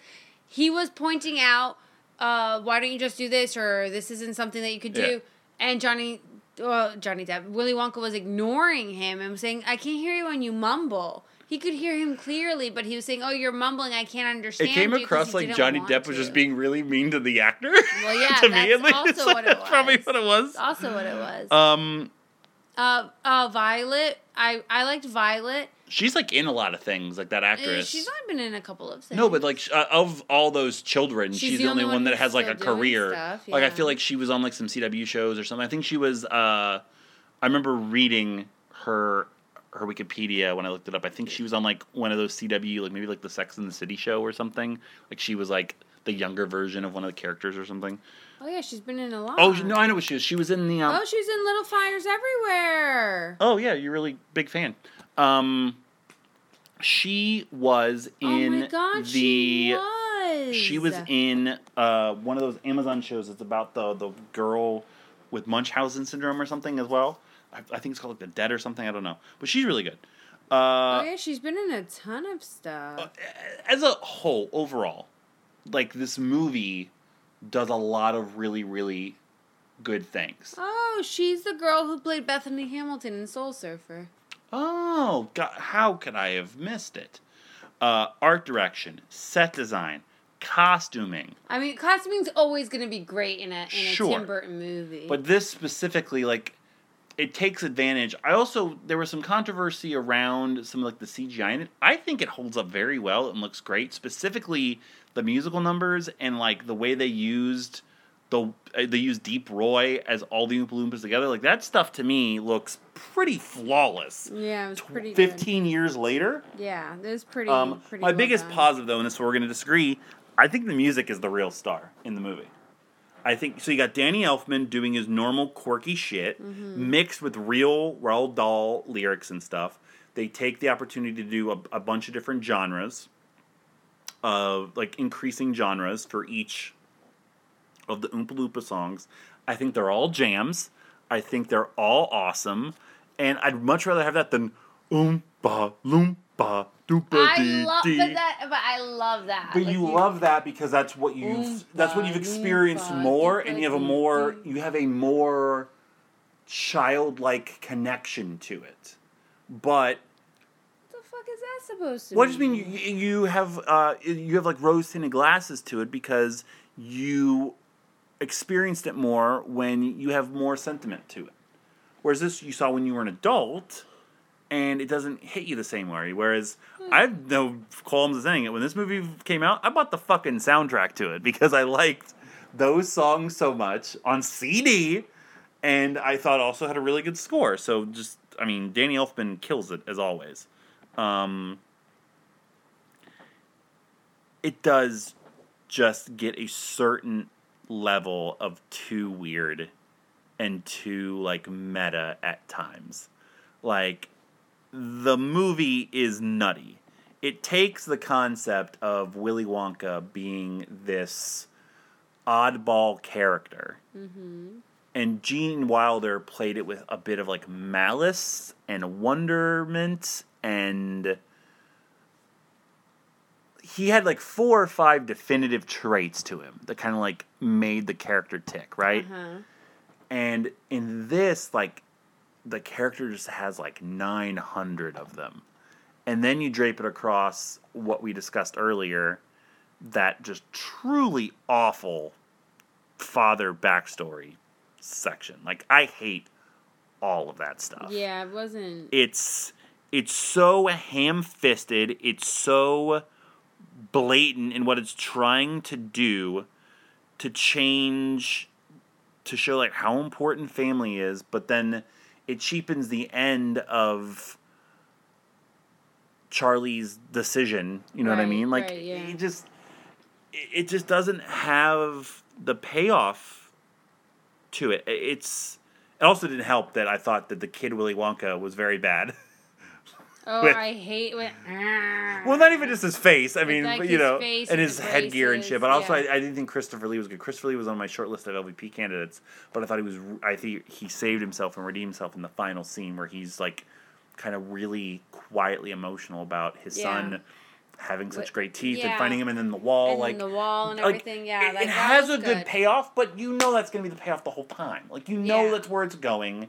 S2: he was pointing out, uh, why don't you just do this, or this isn't something that you could do.
S3: Yeah.
S2: And Johnny, well, Johnny Depp, Willy Wonka was ignoring him and was saying, I can't hear you when you mumble. He could hear him clearly, but he was saying, "Oh, you're mumbling. I can't understand."
S3: it came
S2: you," 'cause
S3: across like Johnny Depp was
S2: to.
S3: just being really mean to the actor.
S2: Well, yeah,
S3: to me at least.
S2: also what it
S3: That's probably what it was.
S2: That's also what it was.
S3: Um,
S2: Uh, uh, Violet. I I liked Violet.
S3: she's like in a lot of things, like that actress.
S2: She's only been in a couple of things.
S3: No, but like uh, of all those children, she's,
S2: She's
S3: the, only one that has like a career.
S2: stuff,
S3: Like I feel like she was on like some CW shows or something. I think she was. uh I remember reading her her Wikipedia when I looked it up. I think she was on like one of those CW, like maybe like the Sex and the City show or something. Like she was like the younger version of one of the characters or something.
S2: oh yeah, she's been in a lot.
S3: Oh no, I know what she was. She was in the. Um,
S2: Oh, she's in Little Fires Everywhere.
S3: Oh yeah, you're really big fan. Um, she was in
S2: oh my god,
S3: the.
S2: she was.
S3: She was in uh, one of those Amazon shows. It's about the the girl with Munchausen syndrome or something as well. I, I think it's called like the Dead or something. I don't know, but she's really good.
S2: Uh, Oh
S3: Uh,
S2: yeah, she's been in a ton of stuff.
S3: as a whole, overall, like this movie does a lot of really really good things.
S2: Oh, she's the girl who played Bethany Hamilton in Soul Surfer.
S3: Oh, God, how could I have missed it? Uh, art direction, set design, costuming.
S2: I mean, costuming's always going to be great in a in a Tim Burton movie.
S3: But this specifically, like, it takes advantage. I also there was some controversy around some like the CGI in it. I think it holds up very well and looks great. Specifically, the musical numbers and like the way they used the uh, they used Deep Roy as all the Oompa Loompas together. Like that stuff to me looks pretty flawless.
S2: yeah, it was pretty. good.
S3: Fifteen years later.
S2: Yeah, it was pretty.
S3: Um,
S2: pretty
S3: my
S2: well
S3: biggest
S2: done.
S3: positive, though, and this is where we're going to disagree, I think the music is the real star in the movie. I think so. You got Danny Elfman doing his normal quirky shit,
S2: Mm-hmm.
S3: mixed with real Roald Dahl lyrics and stuff. They take the opportunity to do a, a bunch of different genres, of like increasing genres for each of the Oompa Loompa songs. I think they're all jams. I think they're all awesome, and I'd much rather have that than Oompa Loompa Doopa
S2: I
S3: Dee
S2: love,
S3: Dee.
S2: but that, but I love that.
S3: But
S2: Like,
S3: you love that because that's what you've
S2: Oompa
S3: that's what you've experienced
S2: Loompa
S3: more,
S2: Doopa
S3: and you have a more
S2: Dee.
S3: you have a more childlike connection to it. But
S2: What the fuck is that supposed to
S3: what does
S2: mean?
S3: mean you, you have uh, you have like rose tinted glasses to it because you experienced it more when you have more sentiment to it. Whereas this you saw when you were an adult, and it doesn't hit you the same way. Whereas I have no qualms of saying it. When this movie came out, I bought the fucking soundtrack to it because I liked those songs so much on CD, and I thought also had a really good score. So just, I mean, Danny Elfman kills it as always. Um, it does just get a certain level of too weird and too like meta at times. Like the movie is nutty. It takes the concept of Willy Wonka being this oddball character. And Gene Wilder played it with a bit of like malice and wonderment and he had like four or five definitive traits to him that kind of like made the character tick, right?
S2: Uh-huh.
S3: And in this, like, the character just has like 900 of them. And then you drape it across what we discussed earlier that just truly awful father backstory section. Like, I hate all of that stuff.
S2: Yeah, it wasn't.
S3: It's it's so ham-fisted, it's so blatant in what it's trying to do to change to show like how important family is, but then it cheapens the end of Charlie's decision. You know what I mean? Like
S2: right, yeah.
S3: it just it it just doesn't have the payoff to it. It's it also didn't help that I thought that the kid Willy Wonka was very bad.
S2: Oh,
S3: with-
S2: I hate when. Ah.
S3: Well, not even just his face. I mean,
S2: like
S3: you know, and
S2: and
S3: his headgear and shit. But also,
S2: yeah.
S3: I, I didn't think Christopher Lee was good. Christopher Lee was on my short list of LVP candidates, but I thought he was. I think he saved himself and redeemed himself in the final scene where he's like, kind of really quietly emotional about his
S2: Yeah.
S3: son having such great teeth and finding him and then the wall,
S2: and
S3: like
S2: the wall and
S3: like,
S2: everything. Yeah,
S3: it,
S2: like
S3: it has a good, payoff, but you know that's going to be the payoff the whole time. Like you know
S2: Yeah.
S3: that's where it's going,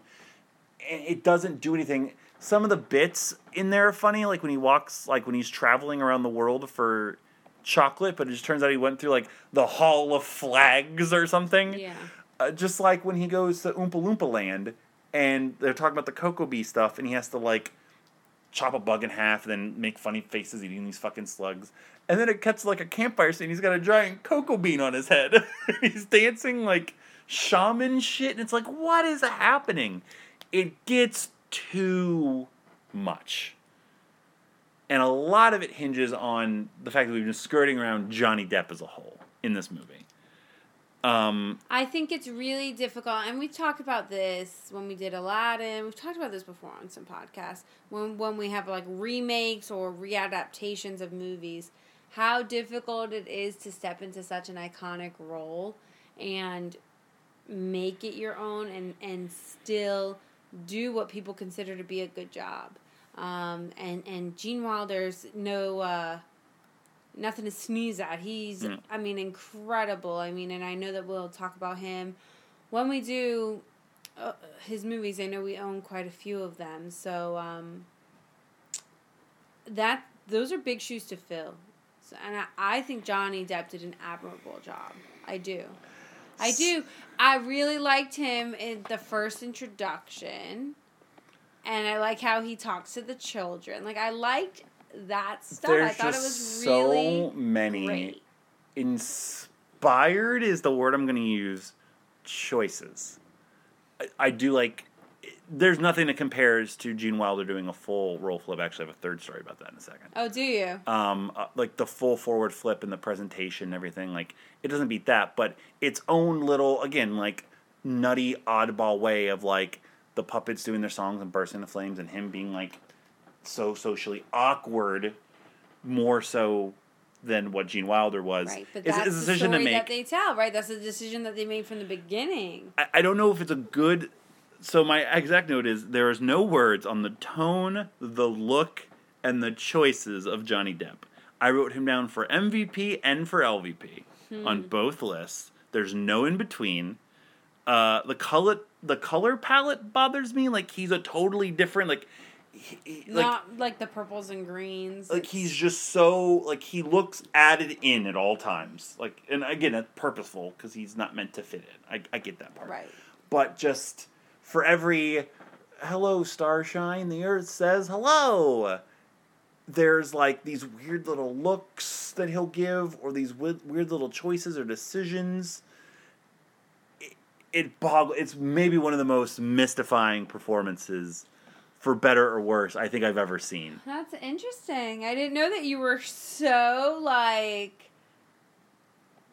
S3: and it doesn't do anything. Some of the bits in there are funny, like when he walks, like when he's traveling around the world for chocolate, but it just turns out he went through like the Hall of Flags or something.
S2: Yeah.
S3: Uh, just like when he goes to Oompa Loompa Land and they're talking about the Cocoa Bee stuff, and he has to like chop a bug in half and then make funny faces eating these fucking slugs. And then it cuts like a campfire scene. He's got a giant cocoa bean on his head. he's dancing like shaman shit, and it's like, what is happening? It gets too much. And a lot of it hinges on the fact that we've been skirting around Johnny Depp as a whole in this movie. Um,
S2: I think it's really difficult, and we talked about this when we did Aladdin. We've talked about this before on some podcasts. When when we have like remakes or readaptations of movies, how difficult it is to step into such an iconic role and make it your own, and and still do what people consider to be a good job. Um, and and Gene Wilder's no. Uh, nothing to sneeze at. He's. I mean, incredible. I mean, and I know that we'll talk about him when we do uh, his movies. I know we own quite a few of them, so um, that those are big shoes to fill. So, and I, I think Johnny Depp did an admirable job. I do. I do. I really liked him in the first introduction. And I like how he talks to the children. Like I liked that stuff. I
S3: there's
S2: thought it was
S3: so many
S2: great.
S3: inspired is the word I'm going to use. Choices. I, I do like. There's nothing that compares to Gene Wilder doing a full roll flip. Actually, I have a third story about that in a second.
S2: Oh, do you?
S3: um, uh, like the full forward flip and the presentation and everything. Like it doesn't beat that, but its own little again like nutty oddball way of like the puppets doing their songs and bursting into flames and him being like so socially awkward, more so than what Gene Wilder was.
S2: Right, but
S3: is,
S2: that's
S3: a
S2: the
S3: decision to
S2: story that they tell, right? That's the decision that they made from the beginning.
S3: I, I don't know if it's a good. So my exact note is there is no words on the tone, the look, and the choices of Johnny Depp. I wrote him down for MVP and for LVP on both lists. There's no in between. Uh, the color, the color palette bothers me. Like he's a totally different. Like, he, he- like
S2: Not like the purples and greens.
S3: like he's just so like he looks added in at all times. Like, and again, it's purposeful because he's not meant to fit in. I, I get that part
S2: right.
S3: but just for every hello starshine the earth says hello. There's like these weird little looks that he'll give or these weird, weird little choices or decisions. It, it bog it's maybe one of the most mystifying performances for better or worse i think i've ever seen.
S2: That's interesting. I didn't know that you were so like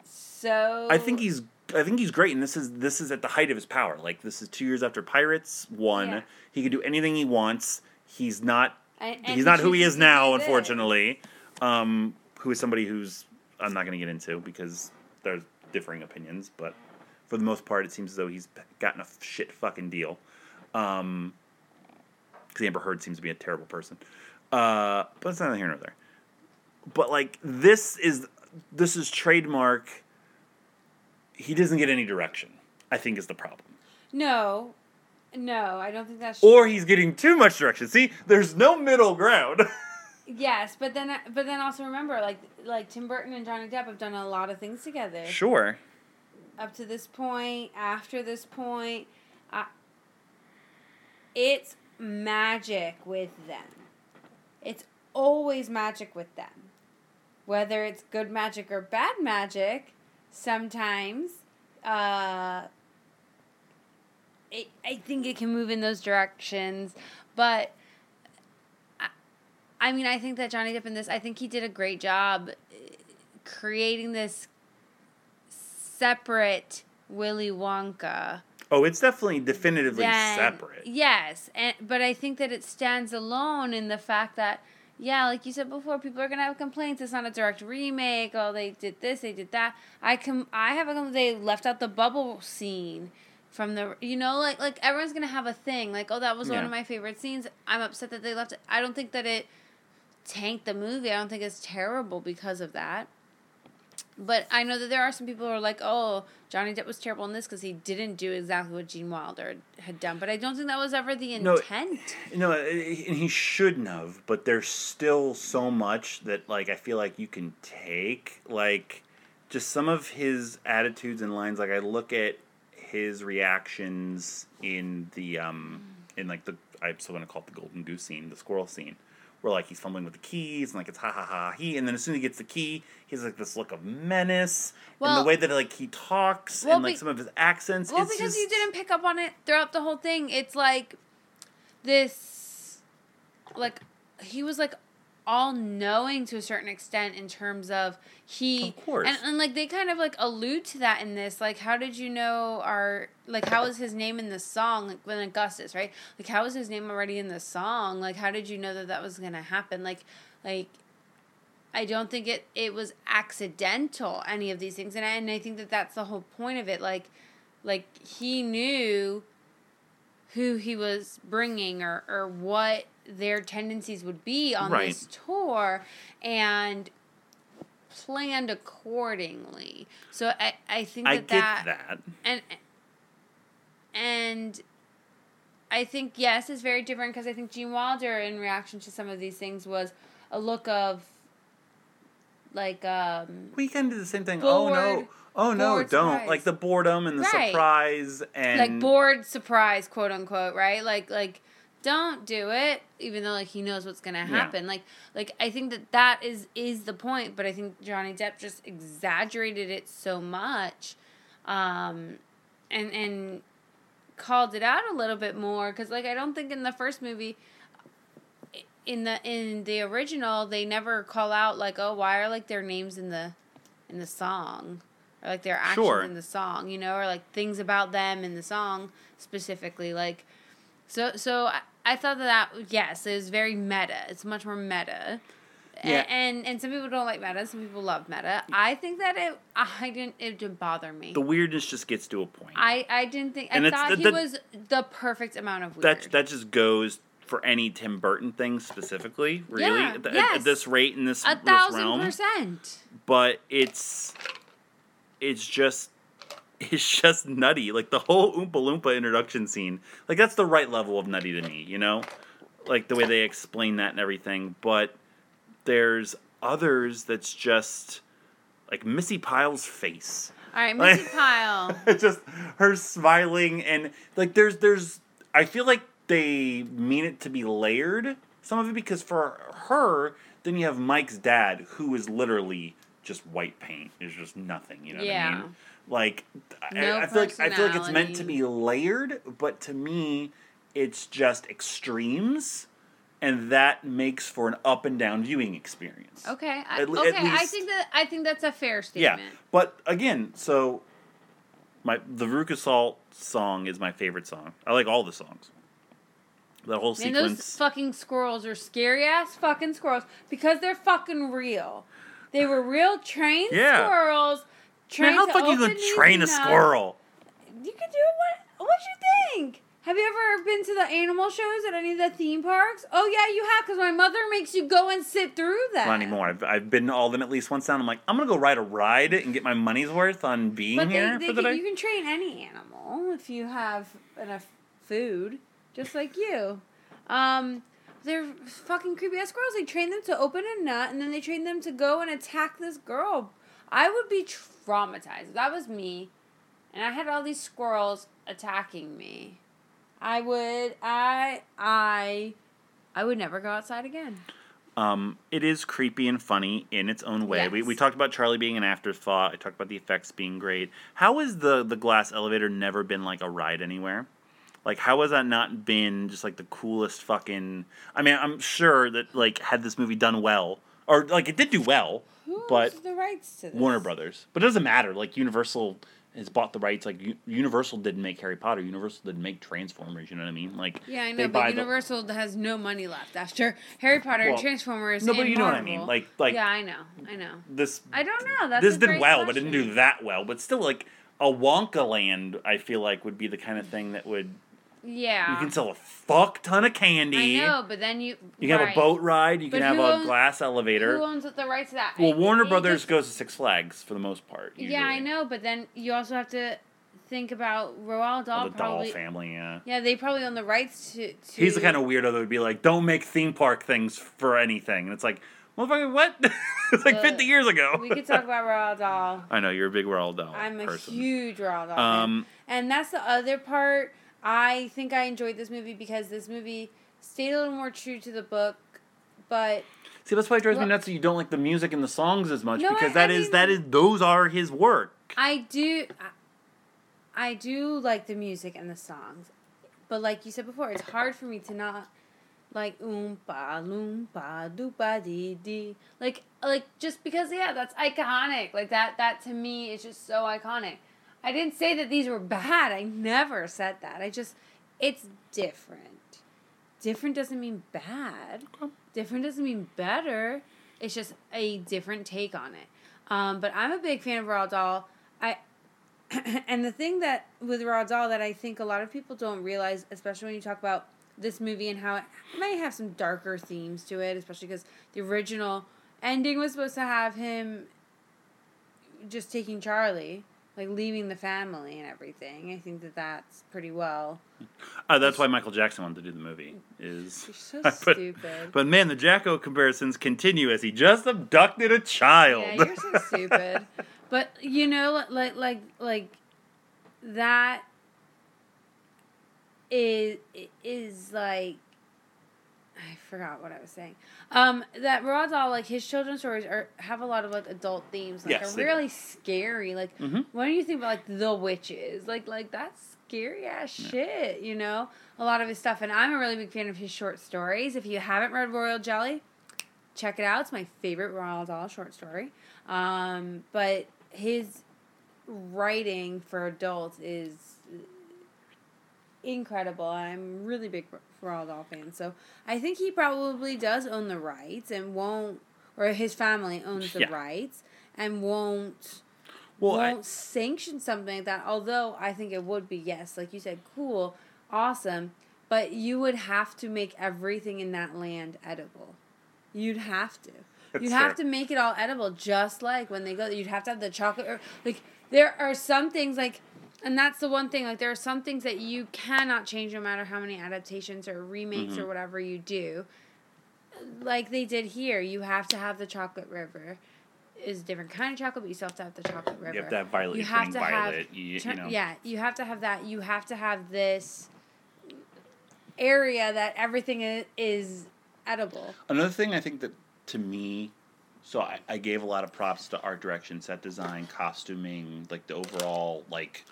S2: so
S3: i think he's i think he's great and this is this is at the height of his power like this is two years after pirates one
S2: Yeah.
S3: he can do anything he wants he's not
S2: And- and
S3: he's not who he is now, unfortunately. Um, who is somebody who's I'm not going to get into because there's differing opinions, but for the most part, it seems as though he's gotten a shit fucking deal. Um, because Amber Heard seems to be a terrible person. Uh, but it's neither here nor there. but like this is this is trademark. He doesn't get any direction. I think is the problem.
S2: No, no, I don't think that's
S3: Or he's getting too much direction. See, there's no middle ground.
S2: Yes, but then but then also remember like like Tim Burton and Johnny Depp have done a lot of things together
S3: sure.
S2: up to this point, after this point. I, it's magic with them. It's always magic with them. Whether it's good magic or bad magic, sometimes uh it, I think it can move in those directions, but I, I mean, I think that Johnny Depp in this, I think he did a great job uh, creating this separate Willy Wonka.
S3: Oh, it's definitely definitively
S2: than-
S3: separate.
S2: Yes, and but I think that it stands alone in the fact that yeah, like you said before, people are gonna have complaints. It's not a direct remake. Oh, they did this, they did that. I com- I have a. They left out the bubble scene from the you know like like everyone's gonna have a thing like oh that was one of my favorite scenes. I'm upset that they left it. I don't think that it tanked the movie. I don't think it's terrible because of that. But I know that there are some people who are like, "Oh, Johnny Depp was terrible in this because he didn't do exactly what Gene Wilder had done." But I don't think that was ever the intent.
S3: No, uh, and he shouldn't have, but there's still so much that like I feel like you can take like just some of his attitudes and lines like I look at his reactions in the um in like the I still want to call it the golden goose scene, the squirrel scene, where like he's fumbling with the keys and like it's ha ha ha he, and then as soon as he gets the key, he has like this look of menace and the way that like he talks
S2: Well,
S3: and like
S2: be-
S3: some of his accents.
S2: Well, because
S3: just,
S2: you didn't pick up on it throughout the whole thing. It's like this, like he was like all knowing to a certain extent in terms of he
S3: Of course.
S2: and, and like they kind of like allude to that in this like how did you know our like how was his name in the song like when augustus right? Like how was his name already in the song? Like how did you know that that was gonna happen? Like like I don't think it it was accidental any of these things and I, and I think that that's the whole point of it like like he knew who he was bringing or or what their tendencies would be on
S3: Right.
S2: this tour and planned accordingly so I I think that
S3: I
S2: that,
S3: that.
S2: and and I think yes, it's very different because I think Gene Wilder, in reaction to some of these things, was a look of like um
S3: We kind of did the same thing. oh no! Oh no! Don't
S2: surprise.
S3: like the boredom and the
S2: Right.
S3: surprise and
S2: like bored surprise, quote unquote, right? Like like don't do it, even though like he knows what's gonna happen. Like like I think that that is is the point, but I think Johnny Depp just exaggerated it so much, um, and and called it out a little bit more because like I don't think in the first movie. In the in the original, they never call out like, oh, why are like their names in the in the song, or like their actions
S3: Sure.
S2: in the song, you know, or like things about them in the song specifically. Like, so so I, I thought that, that yes, it was very meta. It's much more meta.
S3: Yeah.
S2: And, and some people don't like meta. Some people love meta. I think that it I didn't it didn't bother me.
S3: the weirdness just gets to a point.
S2: I I didn't think I
S3: And it's
S2: thought
S3: the-
S2: he was the perfect amount of weird.
S3: that that just goes for any Tim Burton thing specifically, really,
S2: Yeah,
S3: at, at-
S2: yes.
S3: at this rate in this,
S2: a
S3: this
S2: thousand
S3: realm.
S2: percent.
S3: But it's it's just it's just nutty. Like the whole Oompa Loompa introduction scene, like that's the right level of nutty to me. You know, like the way they explain that and everything. But there's others that's just like Missi Pyle's face.
S2: All right, Missi Pyle.
S3: it's just her smiling and like there's there's I feel like they mean it to be layered some of it because for her then you have Mike's dad who is literally just white paint is just nothing you know what I
S2: Yeah.
S3: mean like I-
S2: No
S3: I, feel like I feel like it's meant to be layered but to me it's just extremes and that makes for an up and down viewing experience
S2: Okay. I,
S3: At le- at
S2: okay. I think that I think that's a fair statement.
S3: yeah, but again, so my the Veruca Salt song is my favorite song. I like all the songs. That whole
S2: And those
S3: sequence.
S2: fucking squirrels are scary ass fucking squirrels because they're fucking real. They were real trained
S3: Yeah.
S2: squirrels.
S3: Man, how fuck you gonna train a squirrel?
S2: You could do it. What? What you think? Have you ever been to the animal shows at any of the theme parks? Oh yeah, you have, because my mother makes you go and sit through that.
S3: Not anymore. I've, I've been to all of them at least once down. I'm like, I'm gonna go ride a ride and get my money's worth on being
S2: But
S3: here
S2: they,
S3: for the
S2: can,
S3: day.
S2: you can train any animal if you have enough food, just like you. Um, they're fucking creepy ass squirrels. They train them to open a nut, and then they train them to go and attack this girl. I would be traumatized. If that was me, and I had all these squirrels attacking me. I would. I. I. I would never go outside again.
S3: Um, it is creepy and funny in its own way. We, we talked about Charlie being an afterthought. I talked about the effects being great. How has the the glass elevator never been like a ride anywhere? Like, how has that not been just like the coolest fucking? I mean, I'm sure that like had this movie done well, or like it did do well,
S2: Who
S3: but
S2: the rights to this?
S3: Warner Brothers. But it doesn't matter. Like Universal has bought the rights. Like U- Universal didn't make Harry Potter. Universal didn't make Transformers. You know what I mean? Like
S2: Yeah, I know, but
S3: the-
S2: Universal has no money left after Harry Potter,
S3: Well,
S2: Transformers.
S3: no, but you know what I mean. Like like
S2: yeah, I know, I know.
S3: this
S2: I don't know. That's
S3: this did well, but it didn't do that well. But still, like a Wonka Land, I feel like would be the kind of thing that would
S2: Yeah,
S3: you can sell a fuck ton of candy.
S2: I know, but then you
S3: You can have a boat ride. You
S2: But
S3: can have a
S2: owns-
S3: glass elevator.
S2: Who owns the rights to that?
S3: well,
S2: It-
S3: Warner
S2: it
S3: Brothers
S2: just-
S3: goes to Six Flags for the most part.
S2: Yeah, I know, but then you also have to think about Roald Dahl.
S3: Well, the Dahl
S2: probably,
S3: family, yeah.
S2: Yeah, they probably own the rights to. to
S3: He's the kind of weirdo that would be like, "Don't make theme park things for anything," and it's like, "Motherfucker, what?" it's like
S2: Uh,
S3: fifty years ago.
S2: We could talk about Roald Dahl.
S3: I know you're a big Roald Dahl
S2: I'm a
S3: person.
S2: huge Roald Dahl
S3: Um,
S2: fan. And that's the other part. I think I enjoyed this movie because this movie stayed a little more true to the book, but
S3: See, that's why it drives me nuts that you don't like the music and the songs as much
S2: No,
S3: because
S2: I-
S3: that
S2: I
S3: is
S2: mean-
S3: that is those are his work.
S2: I do. I, I do like the music and the songs, but like you said before, it's hard for me to not like oompa loompa doopa dee dee. Like like just because yeah, that's iconic. Like that that to me is just so iconic. I didn't say that these were bad. I never said that. I just it's different. Different doesn't mean bad.
S3: Okay.
S2: Different doesn't mean better. It's just a different take on it. Um, but I'm a big fan of Roald Dahl. I and the thing that with Roald Dahl that I think a lot of people don't realize, especially when you talk about this movie and how it may have some darker themes to it, especially because the original ending was supposed to have him just taking Charlie, like leaving the family and everything. I think that that's pretty well.
S3: Uh, that's why Michael Jackson wanted to do the movie. Is
S2: You're so
S3: But-
S2: stupid.
S3: But man, the Jacko comparisons continue as he just abducted a child.
S2: Yeah, you're so stupid. But you know, like like like that is is like I forgot what I was saying. Um, that Roald Dahl, like his children's stories are have a lot of like adult themes, like
S3: Yes,
S2: are
S3: they do.
S2: really scary. Like
S3: Mhm.
S2: when do you think about like the witches? Like like that's scary ass shit, you know? A lot of his stuff. And I'm a really big fan of his short stories. If you haven't read Royal Jelly, check it out. It's my favorite Roald Dahl short story. Um, but his writing for adults is incredible. I'm really big for Roald Dahl fan. So I think he probably does own the rights and won't, or his family owns the
S3: Yeah.
S2: rights and won't
S3: Well,
S2: won't sanction something like that. Although I think it would be yes, like you said, cool, awesome, but you would have to make everything in that land edible. You'd have to. You'd have
S3: fair.
S2: to make it all edible, just like when they go. You'd have to have the chocolate. Or, like there are some things like, and that's the one thing. Like there are some things that you cannot change, no matter how many adaptations or remakes
S3: Mm-hmm.
S2: or whatever you do. Like they did here, you have to have the chocolate river. Is a different kind of chocolate, but you still have to have the chocolate river.
S3: you have to have Violet.
S2: You have to have
S3: you, you know.
S2: Yeah, you have to have that. You have to have this area that everything is, is edible.
S3: Another thing I think that to me, so I, I gave a lot of props to art direction, set design, costuming, like the overall like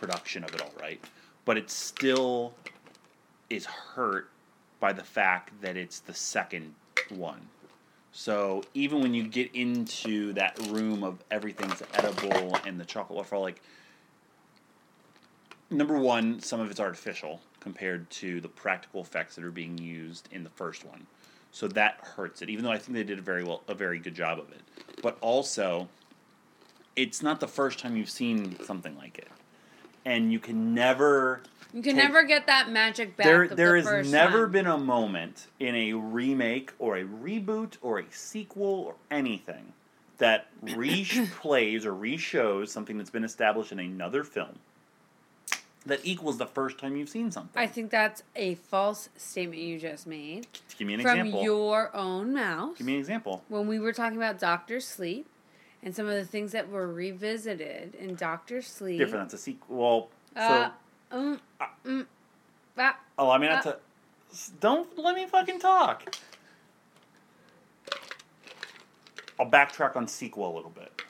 S3: production of it all, right? But it still is hurt by the fact that it's the second one. So even when you get into that room of everything's edible and the chocolate waterfall, like number one, some of it's artificial compared to the practical effects that are being used in the first one. So that hurts it, even though I think they did a very well, a very good job of it. But also, it's not the first time you've seen something like it, and you can never
S2: You can
S3: take-
S2: never get that magic back.
S3: there there
S2: the
S3: has never
S2: time.
S3: been a moment in a remake or a reboot or a sequel or anything that replays or reshows something that's been established in another film that equals the first time you've seen something.
S2: I think that's a false statement you just made
S3: Give me an
S2: from
S3: example.
S2: your own mouth.
S3: Give me an example.
S2: when we were talking about Doctor Sleep and some of the things that were revisited in Doctor Sleep.
S3: Different. That's a sequel. Well, so
S2: Uh, um, mm, ah,
S3: allow me not
S2: uh,
S3: to. Don't let me fucking talk. I'll backtrack on sequel a little bit.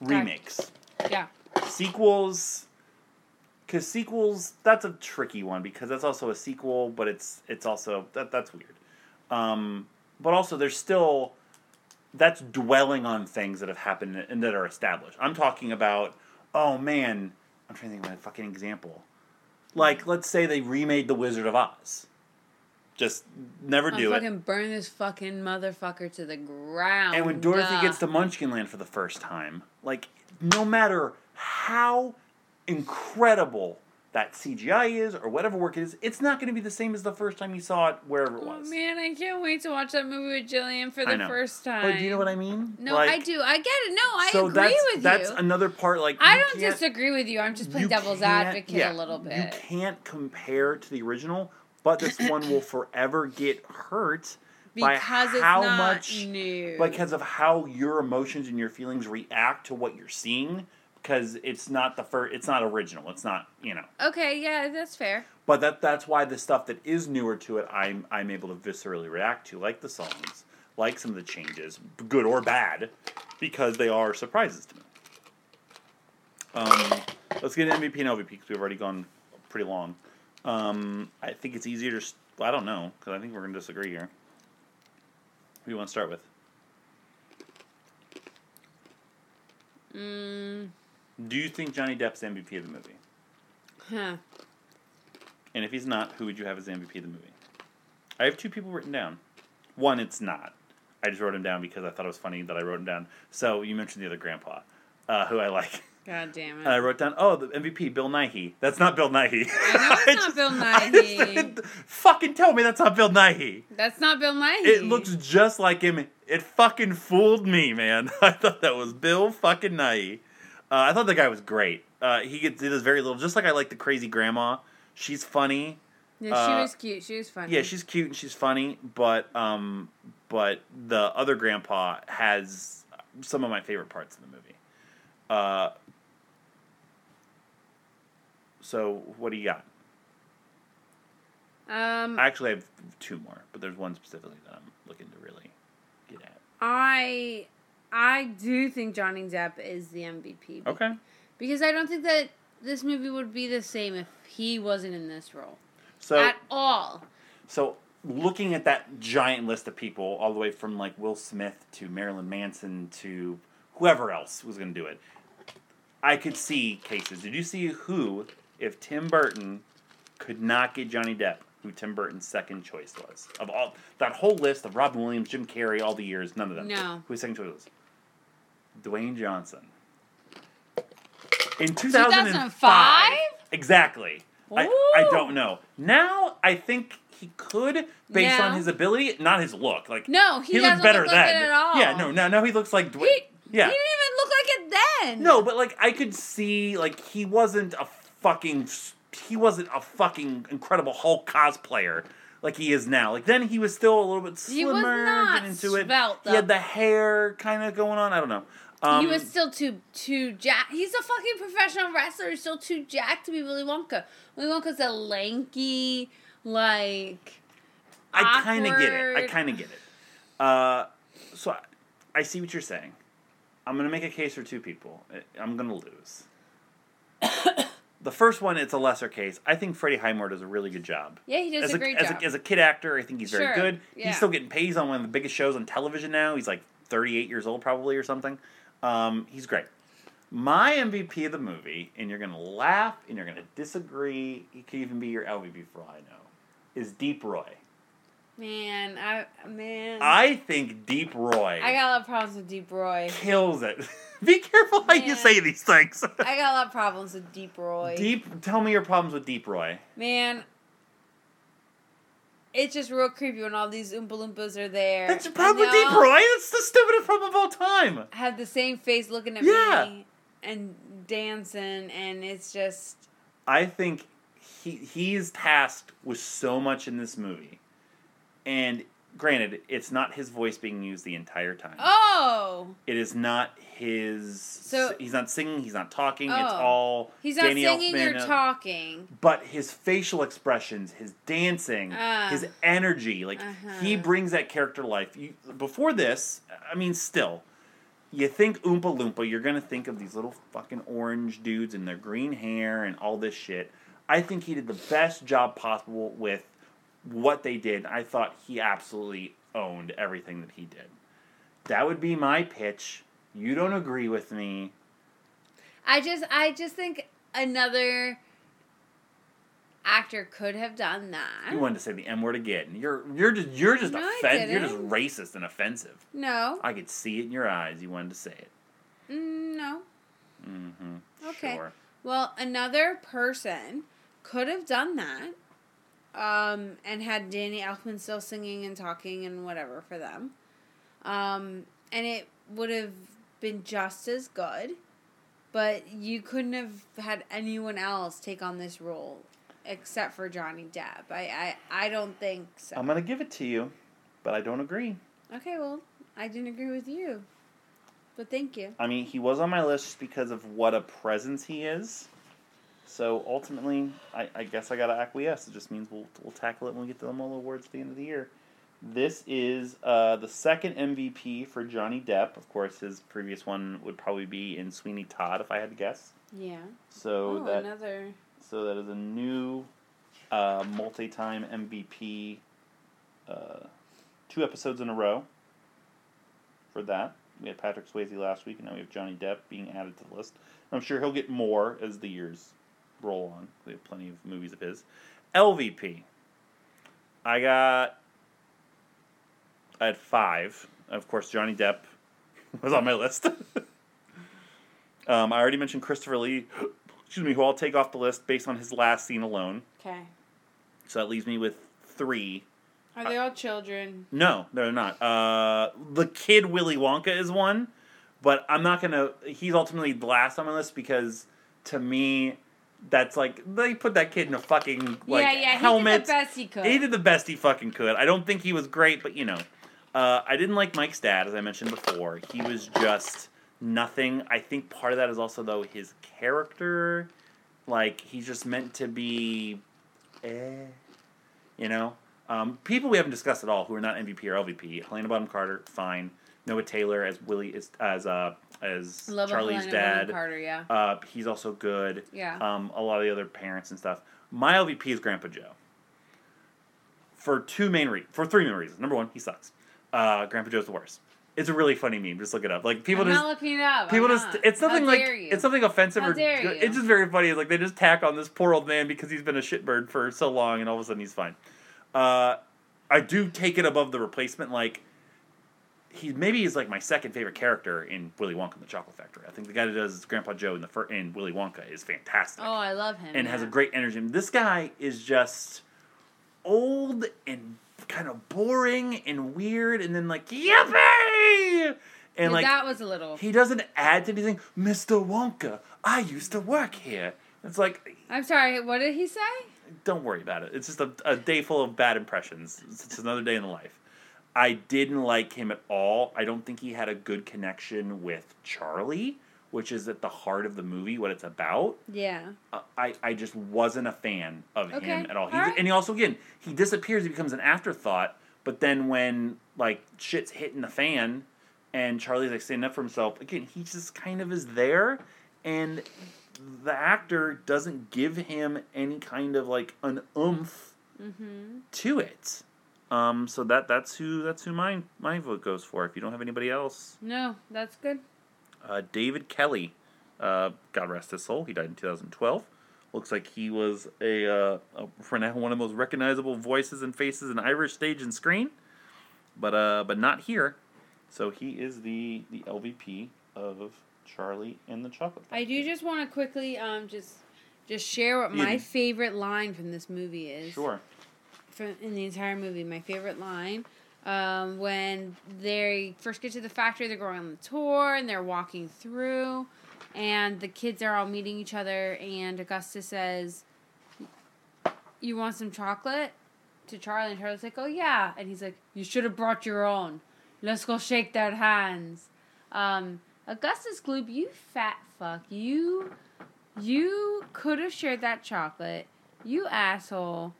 S3: Remakes.
S2: yeah.
S3: sequels because sequels that's a tricky one because that's also a sequel but it's it's also that that's weird um but also there's still that's dwelling on things that have happened and that are established. I'm talking about oh man i'm trying to think of a fucking example. Like let's say they remade the wizard of oz. Just never
S2: I'm
S3: do it.
S2: fucking burn this fucking motherfucker to the ground.
S3: and when Dorothy
S2: Uh,
S3: gets to Munchkinland for the first time, like no matter how incredible that CGI is or whatever work it is, it's not going to be the same as the first time you saw it wherever it
S2: oh,
S3: was.
S2: Oh man, I can't wait to watch that movie with Jillian for the first time.
S3: But do you know what I mean?
S2: No,
S3: Like,
S2: I do. I get it. No, I
S3: so
S2: agree
S3: that's,
S2: with
S3: that's
S2: you.
S3: That's another part. Like
S2: I don't disagree with you. I'm just playing devil's advocate
S3: yeah,
S2: a little bit.
S3: You can't compare to the original, but this one will forever get hurt by
S2: because it's
S3: how much
S2: new.
S3: because of how your emotions and your feelings react to what you're seeing because it's not the first it's not original it's not you know.
S2: Okay, yeah, that's fair.
S3: but that that's why the stuff that is newer to it i'm i'm able to viscerally react to like the songs like some of the changes good or bad because they are surprises to me. Um let's get into mvp and lvp because we've already gone pretty long. Um i think it's easier to i don't know because i think we're going to disagree here. Who do you want to start with?
S2: Mm,
S3: Do you think Johnny Depp's MVP of the movie?
S2: huh.
S3: And if he's not, who would you have as MVP of the movie? I have two people written down. One, it's not. I just wrote him down because I thought it was funny that I wrote him down. So you mentioned the other grandpa, uh, who I like.
S2: God damn it.
S3: And I wrote down, oh, the MVP, Bill Nighy. That's not Bill Nighy.
S2: I know it's not Bill Nighy.
S3: fucking tell me that's not Bill Nighy.
S2: that's not Bill Nighy.
S3: It looks just like him. It fucking fooled me, man. I thought that was Bill fucking Nighy. Uh, I thought the guy was great. Uh, he gets he does very little, just like I like the crazy grandma. She's funny.
S2: Yeah, she
S3: uh,
S2: was cute. She was funny.
S3: Yeah, she's cute and she's funny, but um, but the other grandpa has some of my favorite parts of the movie. Uh, so what do you got?
S2: Um,
S3: I actually have two more, but there's one specifically that I'm looking to really get at.
S2: I I do think Johnny Depp is the MVP.
S3: Okay.
S2: Because I don't think that this movie would be the same if he wasn't in this role
S3: So
S2: at all.
S3: so looking at that giant list of people, all the way from like Will Smith to Marilyn Manson to whoever else was going to do it, I could see cases. Did you see who, if Tim Burton could not get Johnny Depp, who Tim Burton's second choice was of all that whole list of Robin Williams, Jim Carrey, all the years, none of them.
S2: No.
S3: Who his second choice was? Dwayne Johnson. In 2005?
S2: 2005?
S3: Exactly. I, I don't know. Now I think he could, based on his ability, not his look. Like
S2: No, he,
S3: looked
S2: doesn't
S3: better
S2: look like
S3: then.
S2: at all.
S3: Yeah, no, no, no. He looks like Dwayne. Yeah,
S2: he didn't even look like it then.
S3: no, but like I could see, like he wasn't a fucking, he wasn't a fucking incredible Hulk cosplayer like he is now. Like then he was still a little bit
S2: He was
S3: slimmer,
S2: not
S3: getting into it.
S2: svelte,
S3: he had the hair kind of going on. I don't know. Um,
S2: he was still too too jacked. He's a fucking professional wrestler. He's still too jacked to be Willy Wonka. Willy Wonka's a lanky, like.
S3: I kind of get it. I kind of get it. Uh, so I, I see what you're saying. I'm gonna make a case for two people. I'm gonna lose. The first one, it's a lesser case. I think Freddie Highmore does a really good job.
S2: Yeah, he does
S3: as
S2: a great
S3: as
S2: job.
S3: A, as a kid actor, I think he's very
S2: Sure,
S3: good.
S2: yeah.
S3: He's still getting paid. He's on one of the biggest shows on television now. He's like 38 years old, probably, or something. Um, he's great. My MVP of the movie, and you're gonna laugh and you're gonna disagree. He could even be your LVP for all I know. Is Deep Roy.
S2: Man, I man.
S3: I think Deep Roy
S2: I got a lot of problems with Deep Roy.
S3: kills it. Be careful how you say these things.
S2: I got a lot of problems with Deep Roy.
S3: Deep, tell me your problems with Deep Roy.
S2: Man, it's just real creepy when all these Oompa Loompas are there.
S3: That's
S2: your
S3: problem with Deep Roy. That's the stupidest problem of all time.
S2: Have the same face looking at
S3: Yeah.
S2: me and dancing, and it's just
S3: I think he he's tasked with so much in this movie, and granted, it's not his voice being used the entire time.
S2: oh,
S3: It is not his.
S2: So-
S3: he's not singing. He's not talking. It's
S2: Oh.
S3: all
S2: he's not
S3: Danny
S2: singing
S3: Elfman,
S2: or
S3: uh,
S2: talking.
S3: But his facial expressions, his dancing,
S2: Ah.
S3: his energy, like he
S2: Uh-huh.
S3: brings that character to life. You, before this, I mean, still, you think Oompa Loompa, you're gonna think of these little fucking orange dudes and their green hair and all this shit. I think he did the best job possible with what they did. I thought he absolutely owned everything that he did. That would be my pitch. You don't agree with me.
S2: I just, I just think another actor could have done that.
S3: You wanted to say the M word again. You're you're just you're just
S2: No,
S3: offen- You're just racist and offensive.
S2: No,
S3: I could see it in your eyes. You wanted to say it.
S2: Mm, no.
S3: Mm-hmm.
S2: Okay.
S3: Sure.
S2: Well, another person could have done that, um, and had Danny Elfman still singing and talking and whatever for them, um, and it would have been just as good. But you couldn't have had anyone else take on this role, except for Johnny Depp. I, I, I don't think so.
S3: I'm gonna give it to you, but I don't agree.
S2: okay, well, I didn't agree with you, but thank you.
S3: I mean, he was on my list because of what a presence he is. So ultimately, I, I guess I gotta acquiesce. It just means we'll we'll tackle it when we get to the Muller Awards at the end of the year. This is uh, the second MVP for Johnny Depp. Of course, his previous one would probably be in Sweeney Todd, if I had to guess.
S2: Yeah.
S3: So
S2: oh,
S3: that
S2: another.
S3: So that is a new uh, multi-time MVP. Uh, two episodes in a row. For that, we had Patrick Swayze last week, and now we have Johnny Depp being added to the list. I'm sure he'll get more as the years roll on. We have plenty of movies of his. LVP. I got. I had five. Of course, Johnny Depp was on my list. um, I already mentioned Christopher Lee excuse me, who I'll take off the list based on his last scene alone.
S2: Okay.
S3: So that leaves me with three.
S2: Are they all children?
S3: No, they're not. Uh, the kid Willy Wonka is one, but I'm not gonna. He's ultimately the last on my list because to me, that's like they put that kid in a fucking like
S2: yeah, yeah.
S3: helmet.
S2: He did the best he could.
S3: He did the best he fucking could. I don't think he was great, but you know, uh, I didn't like Mike's dad, as I mentioned before. He was just nothing. I think part of that is also though his character, like he's just meant to be, eh, you know. Um, people we haven't discussed at all who are not MVP or LVP. Helena Bonham Carter, fine. Noah Taylor as Willie is as uh as
S2: Love
S3: Charlie's dad.
S2: Carter, yeah.
S3: Uh, he's also good.
S2: Yeah.
S3: Um, a lot of the other parents and stuff. My LVP is Grandpa Joe. For two main reasons. For three main reasons. Number one, he sucks. Uh, Grandpa Joe's the worst. It's a really funny meme. Just look it up. Like people
S2: I'm
S3: just
S2: not looking it up.
S3: people
S2: I'm
S3: just
S2: not.
S3: it's nothing like
S2: you?
S3: it's something offensive
S2: How
S3: or
S2: dare you?
S3: it's just very funny. Like they just tack on this poor old man because he's been a shitbird for so long and all of a sudden he's fine. Uh, I do take it above the replacement. Like he maybe he's like my second favorite character in Willy Wonka and the Chocolate Factory. I think the guy that does Grandpa Joe in the fir- in Willy Wonka is fantastic
S2: Oh, I love him.
S3: and has a great energy. This guy is just old and kind of boring and weird, and then like yippee, and
S2: Yeah,
S3: like
S2: that was a little.
S3: he doesn't add to anything. Mister Wonka, I used to work here. It's like
S2: I'm sorry. What did he say?
S3: don't worry about it. It's just a, a day full of bad impressions. It's just another day in the life. I didn't like him at all. I don't think he had a good connection with Charlie, which is at the heart of the movie, what it's about.
S2: Yeah.
S3: Uh, I, I just wasn't a fan of
S2: Okay,
S3: him at all. He,
S2: right.
S3: And he also, again, he disappears. He becomes an afterthought. But then when, like, shit's hitting the fan and Charlie's, like, standing up for himself, again, he just kind of is there. And the actor doesn't give him any kind of, like, an oomph
S2: Mm-hmm.
S3: to it. Um, so that that's who that's who my my vote goes for. If you don't have anybody else,
S2: No, that's good.
S3: uh, David Kelly, uh, God rest his soul, he died in 2012. Looks like he was a, uh, a for now one of the most recognizable voices and faces in Irish stage and screen, but uh, but not here. So he is the the LVP of Charlie and the Chocolate.
S2: I do just want to quickly um just just share what my
S3: Yeah.
S2: favorite line from this movie is.
S3: Sure.
S2: From in the entire movie, my favorite line. Um, when they first get to the factory, they're going on the tour and they're walking through, and the kids are all meeting each other. And Augustus says, "You want some chocolate?" To Charlie, and Charlie's like, "Oh yeah," and he's like, "You should have brought your own. Let's go shake their hands." Um, Augustus Gloop, you fat fuck, you, you could have shared that chocolate. You asshole.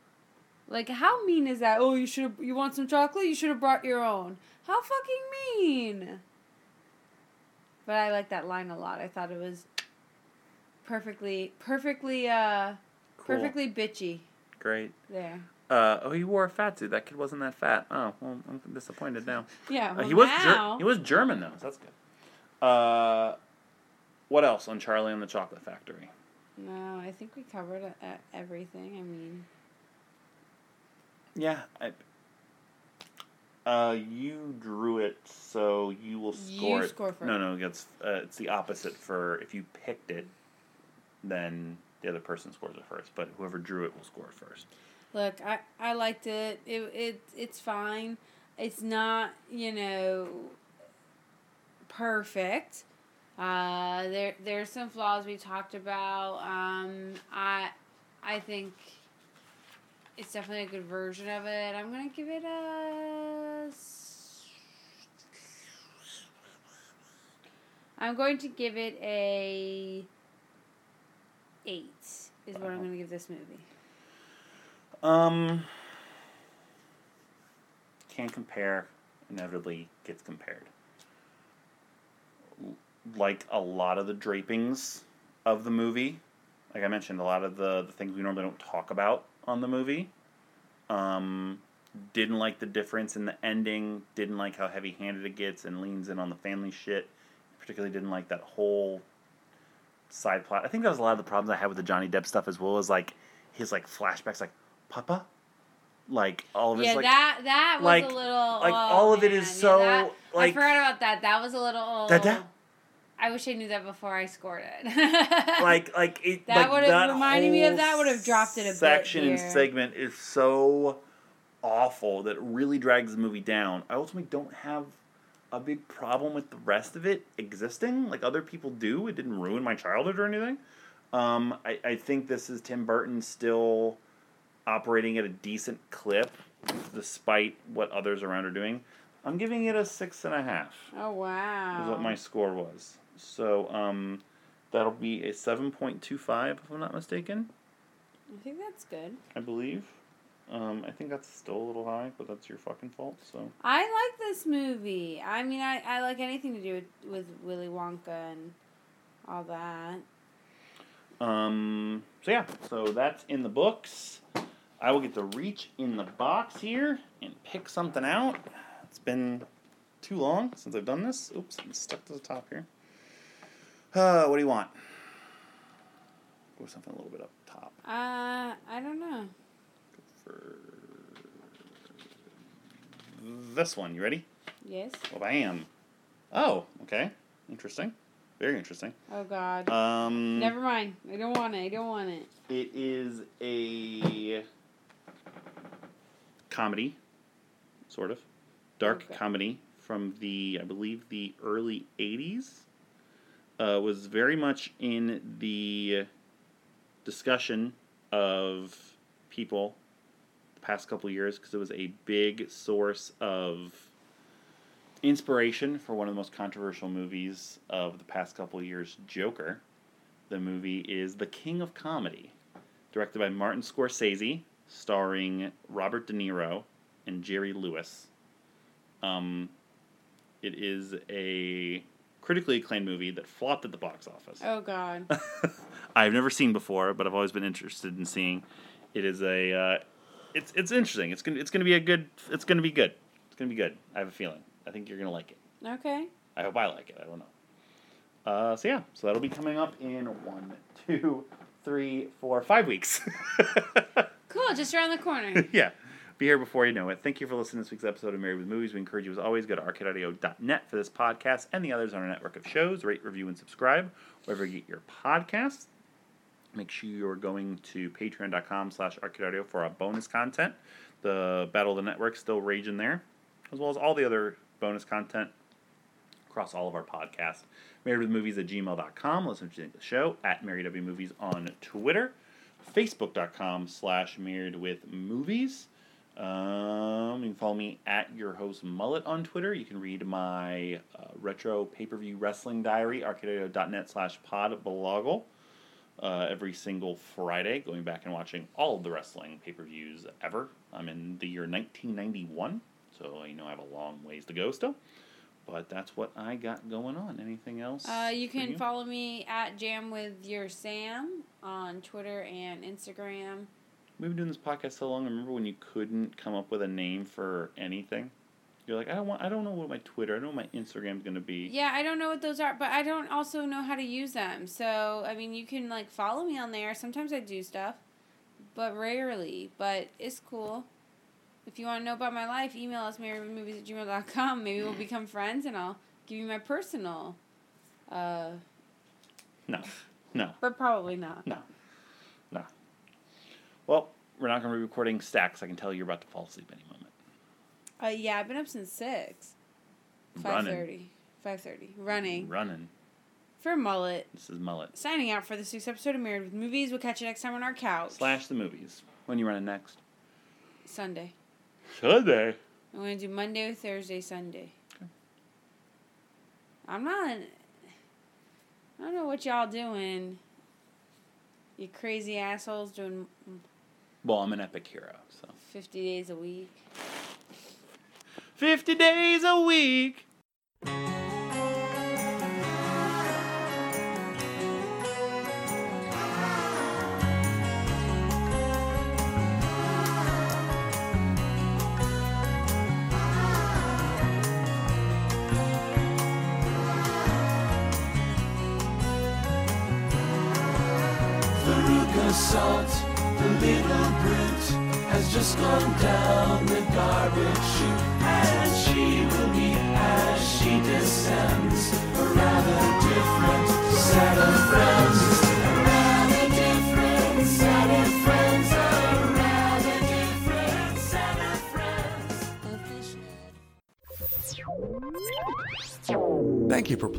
S2: Like, how mean is that? Oh, you should have. You want some chocolate? You should have brought your own. How fucking mean. But I like that line a lot. I thought it was perfectly, perfectly, uh,
S3: Cool.
S2: perfectly bitchy
S3: Great.
S2: there.
S3: Uh, oh, he wore a fat suit. That kid wasn't that fat. Oh, well, I'm disappointed now.
S2: Yeah.
S3: Uh, he was Ger- he was German though, so that's good. Uh, what else on Charlie and the Chocolate Factory?
S2: No, I think we covered uh, everything. I mean,
S3: Yeah, I. Uh, you drew it, so you will score
S2: You
S3: it.
S2: score first.
S3: No, no, it's uh, it's the opposite. For if you picked it, then the other person scores it first. But whoever drew it will score it first.
S2: Look, I, I liked it. It it it's fine. It's not you know perfect. Uh, there there's some flaws we talked about. Um, I I think it's definitely a good version of it. I'm gonna give it a. I'm going to give it a eight. Is what I'm gonna give this movie.
S3: Um, can't compare. Inevitably gets compared. Like a lot of the drapings of the movie, like I mentioned, a lot of the, the things we normally don't talk about on the movie. Um, didn't like the difference in the ending. Didn't like how heavy handed it gets and leans in on the family shit. Particularly didn't like that whole side plot. I think that was a lot of the problems I had with the Johnny Depp stuff as well as like his like flashbacks, like Papa, like all of his
S2: Yeah,
S3: like
S2: that that was
S3: like-
S2: a little
S3: like,
S2: oh,
S3: all of it is
S2: man.
S3: so,
S2: Yeah, that- I forgot about that. That was a little.
S3: Da-da.
S2: I wish I knew that before I scored it.
S3: like like it
S2: That
S3: like
S2: would've reminded me of that, would've dropped it a bit
S3: section and segment is so awful that it really drags the movie down. I ultimately don't have a big problem with the rest of it existing like other people do. It didn't ruin my childhood or anything. Um, I, I think this is Tim Burton still operating at a decent clip despite what others around are doing. I'm giving it a six and a half
S2: oh wow.
S3: is what my score was. So um, that'll be a seven point two five, if I'm not mistaken.
S2: I think that's good.
S3: I believe. Um, I think that's still a little high, but that's your fucking fault. So
S2: I like this movie. I mean, I, I like anything to do with, with Willy Wonka and all that.
S3: um, so yeah, so that's in the books. I will get to reach in the box here and pick something out. It's been too long since I've done this. Oops, I'm stuck to the top here. Uh, what do you want? Go with something a little bit up top.
S2: Uh, I don't know.
S3: for this one. You ready?
S2: Yes.
S3: Well, I am. Oh, okay. Interesting. Very interesting.
S2: Oh God.
S3: Um,
S2: Never mind. I don't want it. I don't want it.
S3: It is a comedy, sort of dark
S2: Okay.
S3: comedy from the, I believe, the early '80s. Uh, was very much in the discussion of people the past couple years because it was a big source of inspiration for one of the most controversial movies of the past couple years, Joker. The movie is The King of Comedy, directed by Martin Scorsese, starring Robert De Niro and Jerry Lewis. Um, it is a critically acclaimed movie that flopped at the box office.
S2: Oh God.
S3: I've never seen before, but I've always been interested in seeing. It is a, uh, it's it's interesting. It's gonna it's gonna be a good. It's gonna be good. It's gonna be good. I have a feeling. I think you're gonna like it.
S2: Okay.
S3: I hope I like it. I don't know. Uh, so yeah, so that'll be coming up in one, two, three, four, five weeks.
S2: Cool, just around the corner.
S3: yeah. Be here before you know it. Thank you for listening to this week's episode of Married with Movies. We encourage you, as always, go to arcadeaudio.net for this podcast and the others on our network of shows. Rate, review, and subscribe wherever you get your podcasts. Make sure you're going to patreon.com slash arcadeaudio for our bonus content. The Battle of the Network still raging there, as well as all the other bonus content across all of our podcasts. Married with Movies at gmail.com. Listen to the show at Married Movies on Twitter. Facebook.com slash Married with Movies. Um, you can follow me at your host Mullet on Twitter. You can read my uh, retro pay per view wrestling diary, arcadeaudio.net slash pod blogle, uh, every single Friday, going back and watching all of the wrestling pay per views ever. I'm in the year 1991, so you know I have a long ways to go still. But that's what I got going on. Anything else?
S2: Uh, you can follow me at Jam with Your Sam on Twitter and Instagram.
S3: We've been doing this podcast so long. I remember when you couldn't come up with a name for anything? You're like, I don't want. I don't know what my Twitter. I don't know what my Instagram's gonna be.
S2: Yeah, I don't know what those are, but I don't also know how to use them. So, I mean, you can like follow me on there. Sometimes I do stuff, but rarely. But it's cool. If you want to know about my life, email us marriedwithmovies at gmail.com. Maybe we'll become friends and I'll give you my personal. Uh,
S3: No, no,
S2: but probably not.
S3: no, no. We're not gonna be recording stacks. I can tell you're about to fall asleep any moment.
S2: Uh, yeah, I've been up since 6. 5.30. 5.30. Running.
S3: Running.
S2: For Mullet.
S3: This is mullet
S2: Signing out for this week's episode of Married with Movies. We'll catch you next time on our couch.
S3: slash the movies. When you running next?
S2: Sunday.
S3: Sunday.
S2: I'm going to do Monday, Thursday, Sunday. I'm not. I don't know what y'all doing. You crazy assholes doing
S3: Well, I'm an epic hero. So
S2: 50 days a week.
S3: fifty days a week.